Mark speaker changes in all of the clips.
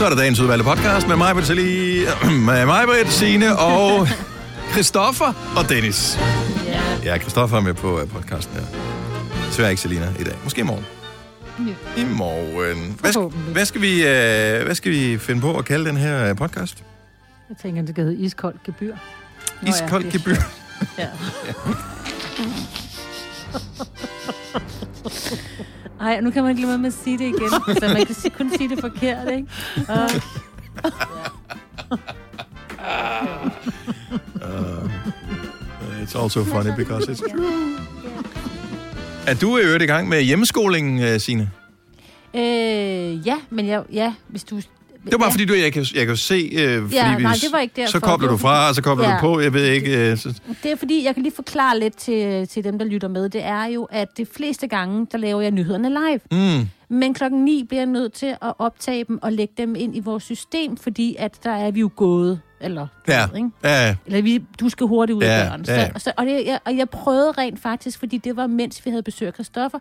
Speaker 1: Så er der dagens udvalgte podcast med mig, Betali, med mig, Britt, Signe og Christoffer og Dennis. Ja, Christoffer er med på øh, podcasten her. Desværre ikke Selina i dag. Måske i morgen. I morgen. Hvad, skal, hvad, skal vi, øh, hvad skal vi finde på at kalde den her øh, podcast?
Speaker 2: Jeg tænker, det kan hedde iskoldt gebyr. Nå ja,
Speaker 1: Iskoldt
Speaker 2: er
Speaker 1: gebyr.
Speaker 2: Ja. Ej, nu kan man ikke lade med at sige det igen. Så man kan sige- kun sige det forkert, ikke? Og,
Speaker 1: It's also funny because it's true. Er du i øvrigt i gang med hjemmeskoling, øh, Signe?
Speaker 2: øh, ja, men jeg, ja, hvis du...
Speaker 1: Det var bare fordi, du, jeg, kan, jeg kan se, øh, fordi
Speaker 2: Ja,
Speaker 1: vi,
Speaker 2: nej, det var ikke derfor.
Speaker 1: så kobler du fra, og så kobler
Speaker 2: Ja.
Speaker 1: du på, jeg ved ikke. Øh, så,
Speaker 2: Det er fordi, jeg kan lige forklare lidt til, til dem, der lytter med. Det er jo, at de fleste gange, der laver jeg nyhederne live.
Speaker 1: mm,
Speaker 2: Men klokken 9 bliver jeg nødt til at optage dem og lægge dem ind i vores system, fordi at der er vi jo gået. Eller,
Speaker 1: ja,
Speaker 2: ved, ikke?
Speaker 1: ja,
Speaker 2: Eller vi, du skal hurtigt ud
Speaker 1: Ja,
Speaker 2: af døren. Så,
Speaker 1: ja.
Speaker 2: så, og, det, jeg, og jeg prøvede rent faktisk, fordi det var mens vi havde besøg af Christoffer.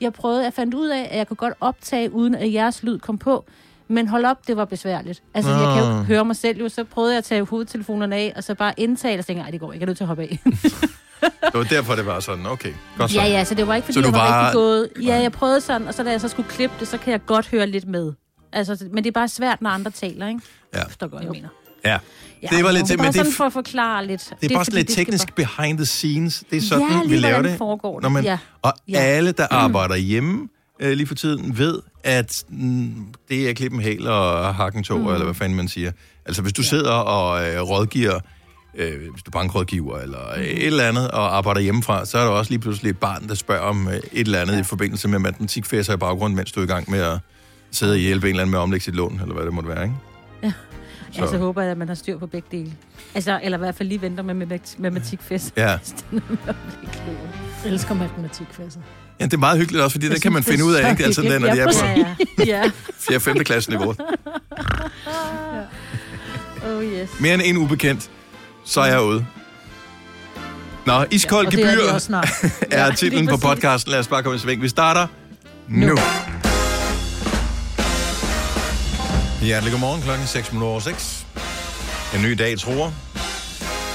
Speaker 2: Jeg prøvede, jeg fandt ud af, at jeg kunne godt optage, uden at jeres lyd kom på. Men hold op, det var besværligt. Altså, jeg kan jo
Speaker 1: Nå.
Speaker 2: høre mig selv jo. Så prøvede jeg at tage hovedtelefonerne af, og så bare indtale, og så tænkte jeg, "Ej, det går ikke, jeg er nødt til at hoppe af.
Speaker 1: det var derfor, det var sådan. Okay, godt så.
Speaker 2: ja, ja, så det var ikke, fordi
Speaker 1: Så du
Speaker 2: jeg var,
Speaker 1: var-
Speaker 2: rigtig gået... Ja, jeg prøvede sådan, og så da jeg så skulle klippe det, så kan jeg godt høre lidt med. Altså, men det er bare svært, når andre taler, ikke?
Speaker 1: Ja.
Speaker 2: Jeg forstår godt, jeg mener.
Speaker 1: Ja.
Speaker 2: Ja,
Speaker 1: Det var lidt-
Speaker 2: men
Speaker 1: men
Speaker 2: bare
Speaker 1: det er
Speaker 2: for at forklare lidt.
Speaker 1: Det er bare sådan
Speaker 2: fordi,
Speaker 1: lidt
Speaker 2: det
Speaker 1: teknisk behind the scenes. Det er sådan,
Speaker 2: Ja, lige
Speaker 1: vi laver det.
Speaker 2: foregår det.
Speaker 1: Når man,
Speaker 2: Ja.
Speaker 1: Og
Speaker 2: Ja.
Speaker 1: alle, der arbejder hjemme øh, lige for tiden, ved, at mm, det er klippen hæl og hakken tog, mm. eller hvad fanden man siger. Altså, hvis du sidder og øh, rådgiver, øh, hvis du er bankrådgiver eller
Speaker 2: Mm.
Speaker 1: øh, et eller andet, og arbejder hjemmefra, så er der også lige pludselig et barn, der spørger om øh, et eller andet ja. i forbindelse med matematikfæsser i baggrunden, mens du er i gang med at sidde og hjælpe en eller anden med at omlægge sit lån, eller hvad det måtte være, ikke?
Speaker 2: Så. Altså håber jeg, at man har styr på begge dele. Altså, eller i hvert fald lige venter med matematik- matematikfest.
Speaker 1: Ja.
Speaker 2: Ja.
Speaker 3: Jeg elsker matematikfæsser.
Speaker 1: Ja, det er meget hyggeligt også, fordi det kan man finde ud
Speaker 2: er
Speaker 1: af, ikke?
Speaker 2: så
Speaker 1: Altså, den, når de er på
Speaker 2: Ja, ja. ja.
Speaker 1: 4. 5. klasse niveau.
Speaker 2: Oh yes.
Speaker 1: Mere end en ubekendt, så er jeg ude. Nå, iskold
Speaker 3: er
Speaker 1: gebyr er
Speaker 2: Ja,
Speaker 1: titlen på podcasten. Lad os bare komme i sving. Vi starter nu.
Speaker 3: Nu.
Speaker 1: Hjertelig godmorgen klokken 6 minutter over 6. En ny dag, tror.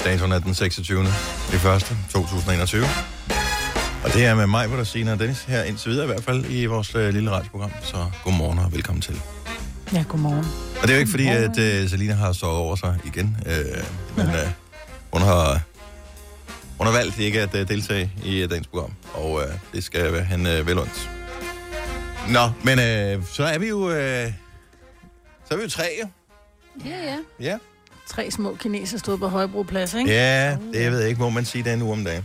Speaker 1: Datoen er den 26. Det første 2021. Og det er med mig, hvor der siger Dennis her indtil videre i hvert fald i vores øh, lille radioprogram. Så godmorgen og velkommen til.
Speaker 3: Ja, godmorgen.
Speaker 1: Og det er jo ikke fordi, at uh, Selina har sovet over sig igen. Uh, men uh, hun har hun har valgt ikke at uh, deltage i uh, dagens program. Og uh, det skal være hende uh, velundt. Nå, men uh, så er vi jo... Uh, så er vi jo tre, jo.
Speaker 2: Ja, ja.
Speaker 1: Ja.
Speaker 3: Tre små kineser stod på Højbroplads, ikke?
Speaker 1: Ja, det jeg ved jeg ikke, må man sige det nu om dagen.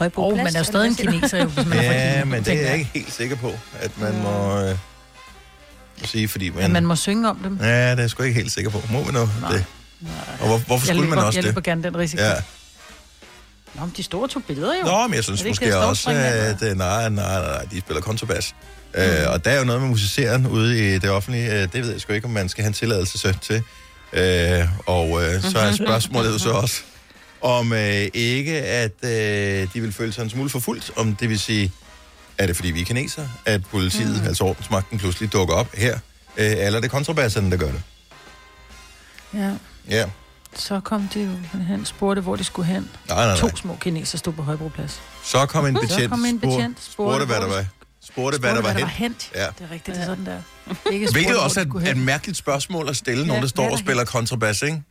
Speaker 3: Højbro, oh, man er jo stadig en kineser, jo, hvis man er fra
Speaker 1: Ja,
Speaker 3: Kina,
Speaker 1: men det er jeg
Speaker 3: jeg.
Speaker 1: ikke helt sikker på, at man må uh, sige, fordi...
Speaker 3: Men man må synge om dem.
Speaker 1: Ja, det er jeg sgu ikke helt sikker på. Må vi nu
Speaker 3: Nej.
Speaker 1: det? Og hvor, hvorfor
Speaker 3: Jeg
Speaker 1: skulle man også
Speaker 3: jeg
Speaker 1: det?
Speaker 3: løber gerne den risiko.
Speaker 1: Ja.
Speaker 3: Nå, men de store tog billeder jo.
Speaker 1: Nå, men jeg synes
Speaker 3: Er det
Speaker 1: måske
Speaker 3: det,
Speaker 1: også,
Speaker 3: er?
Speaker 1: at øh, nej, nej, nej, de spiller kontrabas. Mm. Øh, og der er jo noget med musiceren ude i det offentlige. Øh, det ved jeg sgu ikke, om man skal have en tilladelse til. Øh, og øh, så er spørgsmålet jo så også, om øh, ikke, at øh, de vil føle sig en smule forfulgt. Om det vil sige, er det fordi vi er kineser, at politiet, mm. altså ordensmagten, pludselig dukker op her? Øh, eller er det kontrabasserne, der gør det?
Speaker 3: Ja.
Speaker 1: Ja.
Speaker 3: Så kom de jo hen, spurgte, hvor de skulle hen.
Speaker 1: Nej, nej, nej.
Speaker 3: To små kineser stod på Højbroplads.
Speaker 1: Så kom en betjent,
Speaker 3: Så kom en
Speaker 1: spurgte-
Speaker 3: betjent,
Speaker 1: spurgte, hvad der var. Spurgte, hvad der var hen.
Speaker 3: hent.
Speaker 1: Ja.
Speaker 3: Det er rigtigt, det er sådan der. Ikke spurgte,
Speaker 1: Hvilket også er
Speaker 3: skulle
Speaker 1: et, mærkeligt spørgsmål at stille, nogen,
Speaker 3: Ja,
Speaker 1: der står
Speaker 3: hvad er
Speaker 1: og spiller kontrabas, ikke?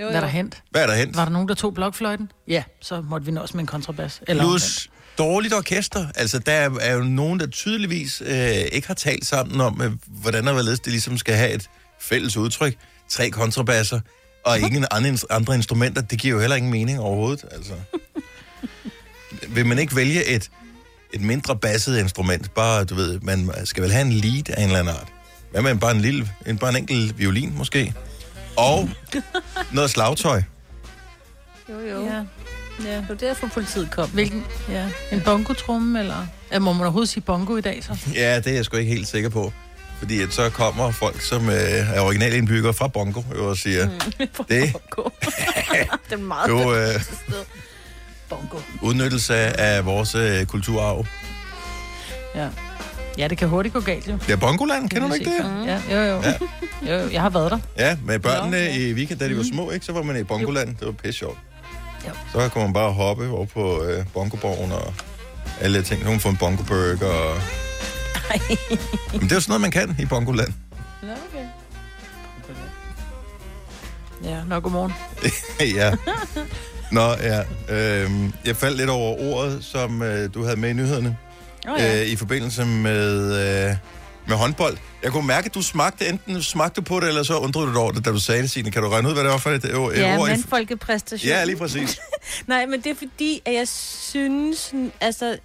Speaker 2: Jo,
Speaker 3: Hvad er der hent?
Speaker 1: Hvad er der hent?
Speaker 3: Var der nogen, der tog blokfløjten? Ja, så måtte vi nøjes med en kontrabas. Eller
Speaker 1: Plus dårligt orkester. Altså, der er, er jo nogen, der tydeligvis øh, ikke har talt sammen om, øh, hvordan og hvorledes det ligesom skal have et fælles udtryk. Tre kontrabasser og ingen andre, andre instrumenter. Det giver jo heller ingen mening overhovedet. Altså. Vil man ikke vælge et, et mindre basset instrument? Bare, du ved, man skal vel have en lead af en eller anden art. Hvad med bare en lille, en, bare en enkelt violin måske? Og noget slagtøj.
Speaker 2: Jo, jo.
Speaker 3: Ja.
Speaker 2: ja. Det var derfor politiet kom.
Speaker 3: Hvilken? Ja. En bongotrumme, eller? Ja, må man overhovedet sige bongo i dag, så?
Speaker 1: Ja, det er jeg sgu ikke helt sikker på. Fordi at så kommer folk, som øh, er originale indbyggere fra Bongo, jo, og siger, mm. det
Speaker 2: det er meget
Speaker 1: jo øh,
Speaker 3: Bongo.
Speaker 1: udnyttelse af vores øh, kulturarv.
Speaker 3: Ja. Ja, det kan hurtigt gå galt, jo.
Speaker 1: Ja, Bongoland, kender du ikke det?
Speaker 3: Ja, jo, jo.
Speaker 1: Ja.
Speaker 3: jo, jo. Jeg har været der.
Speaker 1: Ja, med børnene
Speaker 3: Ja, ja.
Speaker 1: i weekend, da de var små, ikke? Så var man i Bongoland. Det var pisse sjovt.
Speaker 3: Jo.
Speaker 1: Så kunne man bare hoppe over på øh, Bongoborgen og alle ting. Nogen får en bongoburger og... Men det er jo sådan noget, man kan i Bongoland.
Speaker 3: Ja, nå, godmorgen.
Speaker 1: ja. Nå, ja. Øhm, jeg faldt lidt over ordet, som øh, du havde med i nyhederne.
Speaker 2: Oh, ja.
Speaker 1: øh, i forbindelse med, øh, med håndbold. Jeg kunne mærke, at du smagte, enten smagte på det, eller så undrede du dig over det, da du sagde det, Signe. Kan du regne ud, hvad det var for et, et
Speaker 2: ja,
Speaker 1: ord?
Speaker 2: mandfolkepræstation.
Speaker 1: Ja, lige præcis.
Speaker 2: Nej, men det er fordi, at jeg synes, altså...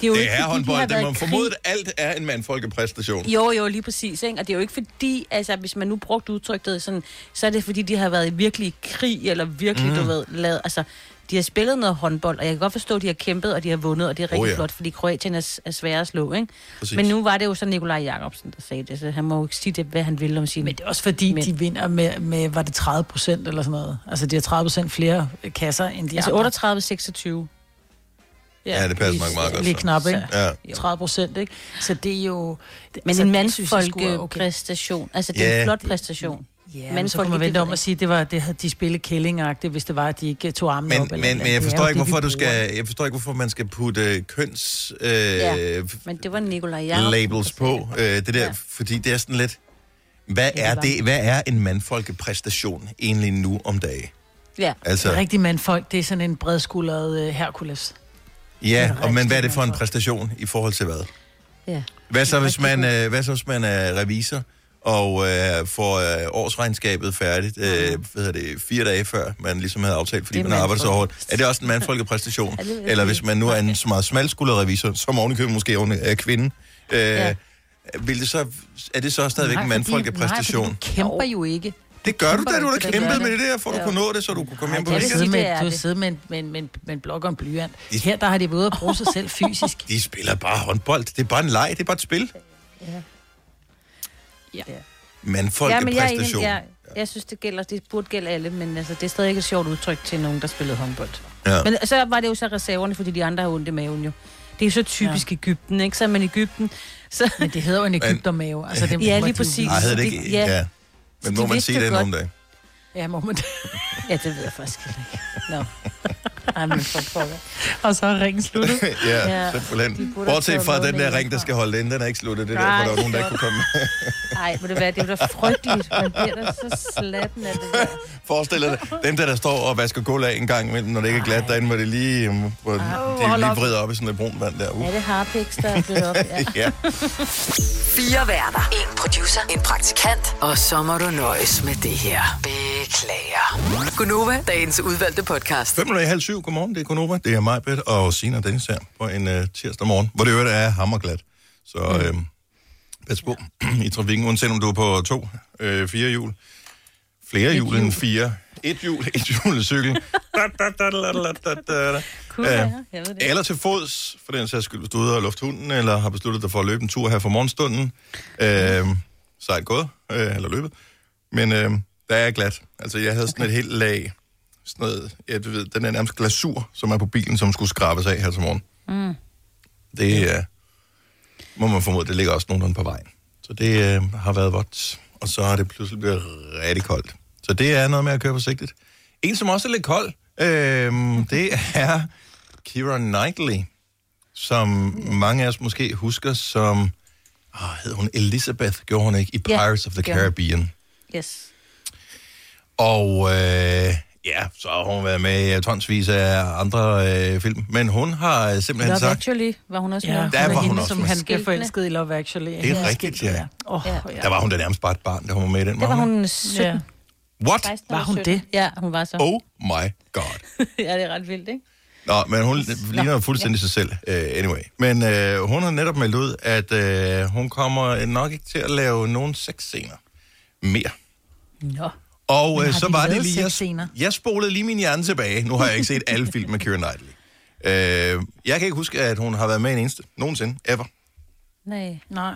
Speaker 2: Det er jo
Speaker 1: Det
Speaker 2: ikke,
Speaker 1: er
Speaker 2: fordi,
Speaker 1: håndbold.
Speaker 2: de har
Speaker 1: Det
Speaker 2: været
Speaker 1: må
Speaker 2: i krig.
Speaker 1: formode, at alt er en mandfolkepræstation.
Speaker 2: Jo, jo, lige præcis. Ikke? Og det er jo ikke fordi, altså hvis man nu brugte udtrykket sådan, så er det fordi, de har været i virkelig krig, eller virkelig, mm. du ved, lavet, altså, de har spillet noget håndbold, og jeg kan godt forstå, at de har kæmpet, og de har vundet, og det er rigtig
Speaker 1: Oh, ja.
Speaker 2: ja. flot, fordi Kroatien er, er svære at slå, ikke?
Speaker 1: Præcis.
Speaker 2: Men nu var det jo så Nikolaj Jakobsen, der sagde det, så han må jo ikke sige det, hvad han vil om sin...
Speaker 3: Men det er også fordi,
Speaker 2: Men-
Speaker 3: de vinder med, med, var det 30 procent eller sådan noget? Altså, de har 30 procent flere kasser, end de
Speaker 2: altså
Speaker 3: andre.
Speaker 2: 38-26.
Speaker 1: Ja, det passer nok meget godt,
Speaker 3: Lige
Speaker 1: så.
Speaker 3: knap, ikke?
Speaker 1: Ja.
Speaker 2: Jo.
Speaker 3: 30 procent, ikke? Så det er jo... Det,
Speaker 2: Men altså, en
Speaker 3: er
Speaker 2: mandfolkepræstation, altså det er
Speaker 1: Ja.
Speaker 2: en flot præstation.
Speaker 3: Ja,
Speaker 2: Men
Speaker 3: men så kunne man vente om at sige, at det var, det havde de spillet kællingagtigt, hvis det var, at de ikke tog armen
Speaker 1: Men,
Speaker 3: op. eller
Speaker 1: men, men jeg forstår
Speaker 3: jo
Speaker 1: ikke,
Speaker 3: det,
Speaker 1: hvorfor du skal, jeg forstår ikke, hvorfor man skal putte køns øh,
Speaker 2: Ja, Men det var Nikolaj Jakobsen.
Speaker 1: labels på. Øh, det der,
Speaker 2: Ja.
Speaker 1: fordi det er sådan lidt... Hvad
Speaker 2: Ja,
Speaker 1: er
Speaker 2: det?
Speaker 1: Hvad er en mandfolkepræstation egentlig nu om dagen?
Speaker 2: det. Ja.
Speaker 1: Altså,
Speaker 3: Rigtig mandfolk, det er sådan en bredskuldret uh, Hercules.
Speaker 1: ja,
Speaker 3: en
Speaker 1: og, men hvad er det for en præstation i forhold til hvad?
Speaker 2: ja.
Speaker 1: Hvad så, hvis man, øh, hvad så, hvis man er revisor og øh, får øh, årsregnskabet færdigt, øh, hvad hedder det, fire dage før man ligesom havde aftalt, fordi man har arbejdet så hårdt. Er det også en mandfolkepræstation? Eller hvis man nu er en så meget smalskuldret revisor, som ovenikøbet måske er kvinde, øh,
Speaker 2: Ja.
Speaker 1: vil det så, er det så stadigvæk en
Speaker 3: Nej, fordi-
Speaker 1: mandfolkepræstation?
Speaker 3: Nej, du kæmper jo ikke.
Speaker 1: Det gør du da, du har kæmpet med
Speaker 3: det.
Speaker 1: der, for at du
Speaker 2: Ja.
Speaker 1: kunne nå det, så du kunne komme hjem på weekend.
Speaker 3: med,
Speaker 2: det er
Speaker 3: du siddet med, en, med, en, med, en, med en blok og en blyant.
Speaker 1: De-
Speaker 3: Her der har de været ude og bruge sig selv fysisk.
Speaker 1: De spiller bare håndbold. Det er bare en leg, det er bare et spil.
Speaker 2: Ja.
Speaker 3: Ja.
Speaker 2: Ja, men jeg,
Speaker 1: Mandfolkepræstation.
Speaker 2: enig, jeg, jeg synes, det gælder, det burde gælde alle, men altså, det er stadig ikke et sjovt udtryk til nogen, der spillede håndbold.
Speaker 1: Ja.
Speaker 2: Men så var det jo så reserverne, fordi de andre har ondt i maven jo. Det er jo så typisk ja. Ægypten, ikke? Så er man i Ægypten, så...
Speaker 3: Men det hedder jo en Ægyptermave. Altså, det
Speaker 2: Ja, lige præcis.
Speaker 1: Nej, det
Speaker 2: Det-
Speaker 1: ikke?
Speaker 2: ja.
Speaker 1: Ja. Men må man sige det
Speaker 2: godt.
Speaker 1: nogle dage?
Speaker 3: Ja, må man
Speaker 2: Ja, det ved jeg faktisk ikke. Nå. Ej, men for pokker.
Speaker 3: Og så er ringen sluttet.
Speaker 1: ja,
Speaker 2: Ja.
Speaker 1: simpelthen. Bortset fra den der ring, der skal holde inde, den er ikke sluttet. Det er
Speaker 2: Nej,
Speaker 1: derfor, der var nogen, der ikke kunne komme med.
Speaker 2: Ej, må det være, det er da frygteligt. Man bliver da så slatten af det der.
Speaker 1: Forestil dig, dem der, der står og vasker gulv af en gang imellem, når det ikke er glat derinde, hvor det lige, um, hvor de er lige
Speaker 3: op.
Speaker 1: vrider op i sådan et brun vand der. Uh.
Speaker 2: Er det harpiks, der er blevet op? Ja.
Speaker 1: Ja.
Speaker 4: Fire værter. En producer. En praktikant. Og så må du nøjes med det her. Beklager. Gunova, dagens udvalgte podcast.
Speaker 1: 5.30, godmorgen, det er Gunova, det er mig, Britt, og Sina Dennis her på en uh, tirsdag morgen, hvor det øvrigt er hammerglat. Så mm. øh, pas på ja. i trafikken, uanset om du er på to, øh, fire hjul, flere et hjul, hjul end fire, et hjul, et hjul cykel. Eller til fods, for den sags skyld, hvis du er ude og luft hunden, eller har besluttet dig for at løbe en tur her for morgenstunden. Øh, sejt gået, øh, eller løbet. Men øh, der er glat. Altså, jeg havde sådan et helt lag, sådan noget, du ved, den er nærmest glasur, som er på bilen, som skulle skrabes af her til morgen. Mm. Det øh, må man formode, det ligger også nogenlunde på vejen. Så det øh, har været vådt, og så har det pludselig blevet rigtig koldt. Så det er noget med at køre forsigtigt. En, som også er lidt kold, øh, det er Keira Knightley, som mange af os måske husker som... Åh, hed hun Elizabeth, gjorde hun ikke, i Pirates of the. Caribbean.
Speaker 2: Yes.
Speaker 1: Og øh, ja, så har hun været med i tonsvis af andre øh, film. Men hun har øh, simpelthen
Speaker 2: Love
Speaker 1: sagt...
Speaker 2: Actually var hun også
Speaker 3: Ja,
Speaker 2: med.
Speaker 1: Der
Speaker 3: der
Speaker 1: var
Speaker 3: var
Speaker 1: hun
Speaker 3: hende,
Speaker 1: også
Speaker 3: som
Speaker 1: med.
Speaker 3: han bliver forelsket i Love Actually.
Speaker 1: Det er rigtigt, ja.
Speaker 3: Oh,
Speaker 2: Ja.
Speaker 3: ja.
Speaker 1: Der var hun da nærmest bare et barn, der hun var med i den.
Speaker 2: Der var
Speaker 1: ikke?
Speaker 2: hun 17.
Speaker 3: Ja.
Speaker 1: What?
Speaker 2: 16
Speaker 3: Var hun
Speaker 2: 17.
Speaker 3: det?
Speaker 2: Ja, hun var så.
Speaker 1: Oh my god.
Speaker 2: ja, det er ret vildt, ikke?
Speaker 1: Nå, men hun ligner jo fuldstændig sig selv, uh, anyway. Men uh, hun har netop meldt ud, at uh, hun kommer nok ikke til at lave nogen sexscener mere.
Speaker 2: Nå.
Speaker 1: Og
Speaker 3: Men har
Speaker 1: så
Speaker 3: de
Speaker 1: var det lige... Jeg,
Speaker 3: sexscener?
Speaker 1: jeg spolede lige min hjerne tilbage. Nu har jeg ikke set alle film med Keira Knightley. Uh, jeg kan ikke huske, at hun har været med i en eneste. Nogensinde. Ever.
Speaker 2: Nej.
Speaker 3: Nej.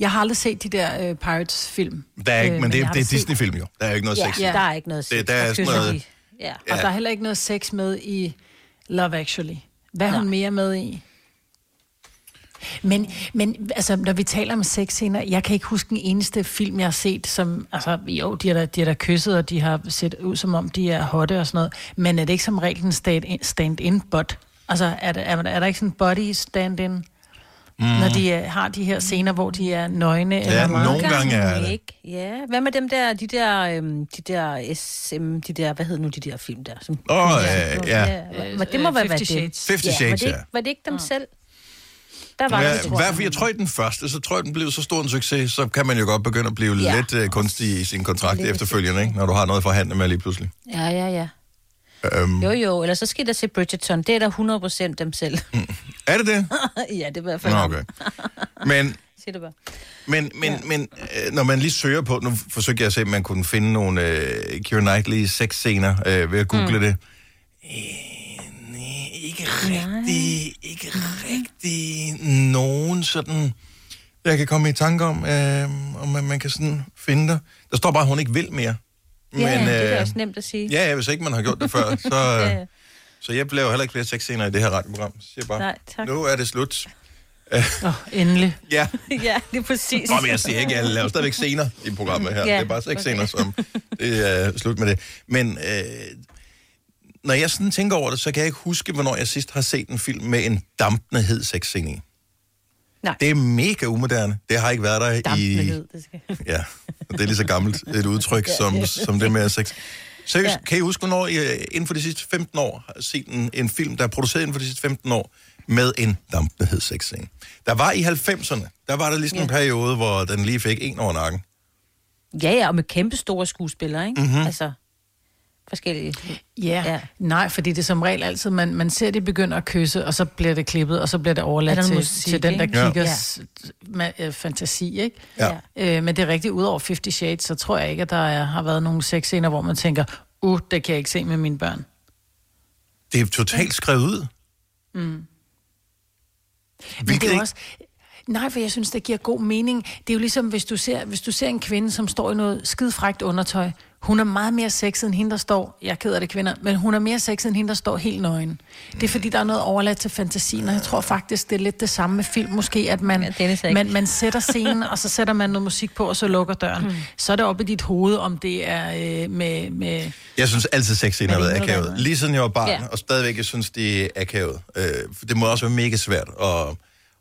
Speaker 3: Jeg har aldrig set de der uh, Pirates-film.
Speaker 1: Der er ikke,
Speaker 3: Øh,
Speaker 1: men det, er-
Speaker 3: har
Speaker 1: det er Disney-film jo. Der er ikke noget
Speaker 2: Ja,
Speaker 1: sex.
Speaker 3: Ja.
Speaker 2: der er ikke noget sex.
Speaker 1: Det- der er sådan noget-.
Speaker 2: Ja.
Speaker 3: Og der er heller ikke noget sex med i Love Actually. Hvad er hun mere med i? Men, men altså, når vi taler om sexscener, jeg kan ikke huske en eneste film, jeg har set, som, altså, jo, de har da, de har da kysset, og de har set ud, som om de er hotte og sådan noget, men er det ikke som regel en stand- stand-in butt? Altså, er, det, er, er der ikke sådan en body stand-in? Mm. Når de er, har de her scener, hvor de er nøgne
Speaker 1: Ja,
Speaker 3: eller meget...
Speaker 1: nogle gange er det.
Speaker 2: Ikke. Ja. Hvad med dem der, de der, øhm, de der SM, de der, hvad hedder nu de der film der? Som,
Speaker 1: Åh, øh, ja.
Speaker 2: Men det må
Speaker 3: Øh,
Speaker 2: være, hvad det
Speaker 3: Shades.
Speaker 1: Fifty
Speaker 2: ja,
Speaker 1: Shades,
Speaker 2: var det,
Speaker 1: ja.
Speaker 2: ikke- Var det ikke dem selv? Der var
Speaker 1: Ja,
Speaker 2: det, tror
Speaker 1: fald, jeg tror i den første, så tror jeg, den blev så stor en succes, så kan man jo godt begynde at blive
Speaker 2: Ja.
Speaker 1: lidt uh, kunstig i sin kontrakt
Speaker 2: Lidt
Speaker 1: efterfølgende, ikke? når du har noget at forhandle med lige pludselig.
Speaker 2: Ja, ja, ja.
Speaker 1: Um,
Speaker 2: Jo, jo, eller så skal der se Bridgerton. Det er der 100% dem selv.
Speaker 1: er det det?
Speaker 2: ja, det er i hvert fald
Speaker 1: Nå, okay. Men,
Speaker 2: Sig det bare.
Speaker 1: men, men, ja. men øh, når man lige søger på, nu forsøgte jeg at se, om man kunne finde nogle øh, Keira Knightley sexscener øh, ved at google mm. det. Øh, ikke rigtig, ikke rigtig nogen sådan, jeg kan komme i tanke om, øh, om man, man kan sådan finde der. Der står bare, at hun ikke vil mere.
Speaker 2: Ja, men, det er
Speaker 1: øh,
Speaker 2: også nemt at sige.
Speaker 1: Ja, ja, hvis ikke man har gjort det før, så,
Speaker 2: Ja,
Speaker 1: øh,
Speaker 2: ja.
Speaker 1: så jeg bliver jo heller ikke flere sexscener i det her radioprogram. Så siger jeg bare,
Speaker 2: Nej, tak.
Speaker 1: nu er det slut.
Speaker 3: Åh, oh, endelig.
Speaker 1: Ja,
Speaker 2: ja, det er præcis.
Speaker 1: Nå, men jeg siger ikke, jeg laver stadigvæk scener i programmet her.
Speaker 2: Ja,
Speaker 1: det er bare sexscener, som det er slut med det. Men øh, når jeg sådan tænker over det, så kan jeg ikke huske, hvornår jeg sidst har set en film med en dampende hed sexscene i.
Speaker 2: Nej.
Speaker 1: Det er mega umoderne. Det har ikke været der i...
Speaker 2: Dampende det skal.
Speaker 1: Ja, det er lige så gammelt et udtryk, som, som det med sex. Seriøst, ja.
Speaker 2: Ja.
Speaker 1: kan I huske, hvornår I øh, inden for de sidste 15 år har set en, en film, der er produceret inden for de sidste 15 år, med en dampende hed sexscene? Der var i 90'erne, der var der lige sådan ja. en
Speaker 2: Ja.
Speaker 1: periode, hvor den lige fik en over nakken.
Speaker 2: Ja, ja, og med kæmpe store skuespillere, ikke?
Speaker 1: Mhm.
Speaker 2: Mm-hmm. Altså, forskellige.
Speaker 3: Ja, ja, nej, fordi det er som regel altid, man, man ser det begynder at kysse, og så bliver det klippet, og så bliver det
Speaker 2: Er
Speaker 3: overladt til,
Speaker 2: musik,
Speaker 3: til den, der
Speaker 2: ikke?
Speaker 1: Ja.
Speaker 3: ja. øh, fantasi, ikke?
Speaker 1: Ja.
Speaker 3: Øh, men det er rigtigt, udover 50 Shades, så tror jeg ikke, at der er, har været nogle sexscener, hvor man tænker, uh, det kan jeg ikke se med mine børn.
Speaker 1: Det er totalt skrevet ud.
Speaker 3: Men
Speaker 1: Hvilket
Speaker 3: det er også... Nej, for jeg synes, det giver god mening. Det er jo ligesom, hvis du ser, hvis du ser en kvinde, som står i noget skidefrægt undertøj. Hun er meget mere sexet end hende, der står... Jeg er ked af det, kvinder. Men hun er mere sexet end hende, der står helt nøgen. Det er fordi, der er noget overladt til fantasien. Og jeg tror faktisk, det er lidt det samme med film. Måske, at man,
Speaker 2: Ja,
Speaker 3: man, man sætter scenen, og så sætter man noget musik på, og så lukker døren. Mm. Så er det oppe i dit hoved, om det er øh, med... med
Speaker 1: Jeg synes altid sexscener har været
Speaker 3: er
Speaker 1: akavet. Lige siden jeg var barn, ja. Og stadigvæk jeg synes, det er akavet. Øh, det må også være mega svært at,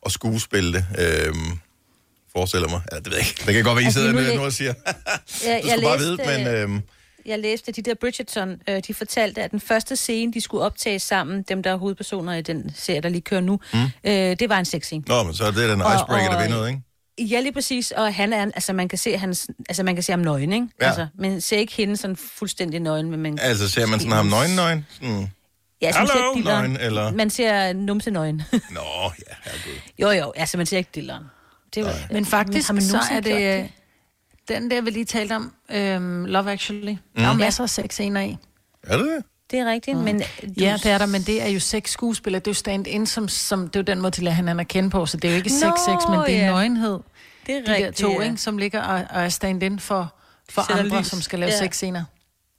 Speaker 1: at skuespille det. Øh, forestiller mig. Ja, det ved jeg ikke. Det kan godt være, I
Speaker 2: Altså,
Speaker 1: sidder
Speaker 2: nu læ-
Speaker 1: nu og siger, du skal bare vide, men... Øh,
Speaker 2: jeg læste, de der Bridgerton, øh, de fortalte, at den første scene, de skulle optage sammen, dem der er hovedpersoner i den serie, der lige kører nu, mm. øh, det var en sexscene.
Speaker 1: Nå, men så er det den
Speaker 2: Og-
Speaker 1: icebreaker, der
Speaker 2: og-
Speaker 1: vinder noget, ikke?
Speaker 2: Ja, lige præcis. Og han er, altså man kan se hans, altså man kan se ham nøgen, ikke?
Speaker 1: Ja.
Speaker 2: Altså, men ser ikke hende sådan fuldstændig nøgen, men man...
Speaker 1: Altså, ser man sådan ham nøgen, nøgen? Sådan,
Speaker 2: Ja, så man ser
Speaker 1: Hallo,
Speaker 2: ikke dilleren.
Speaker 1: nøgen, eller?
Speaker 2: Man ser numse nøgen.
Speaker 1: Nå, ja, herregud.
Speaker 2: jo, jo, altså man ser ikke dilleren. Det er, jo-
Speaker 3: Men faktisk,
Speaker 2: man
Speaker 3: så er
Speaker 2: gjort
Speaker 3: det... øh, Den der, vi lige talte om, øhm, Love Actually. Mm. Der er jo masser af sexscener i.
Speaker 1: Er det det?
Speaker 2: Det er rigtigt, mm. men... Du,
Speaker 3: Ja, det er der, men det er jo sex skuespillere. Det er jo stand-in, som, som, det er jo den måde, de lader hinanden at kende på. Så det er jo ikke sex,
Speaker 2: Nå,
Speaker 3: sex, men det er
Speaker 2: ja.
Speaker 3: nøgenhed.
Speaker 2: Det er
Speaker 3: De der
Speaker 2: rigtigt,
Speaker 3: to,
Speaker 2: ja.
Speaker 3: ikke, som ligger og, og er stand-in for, for andre,
Speaker 2: lys.
Speaker 3: som skal lave
Speaker 2: Ja.
Speaker 3: sexscener.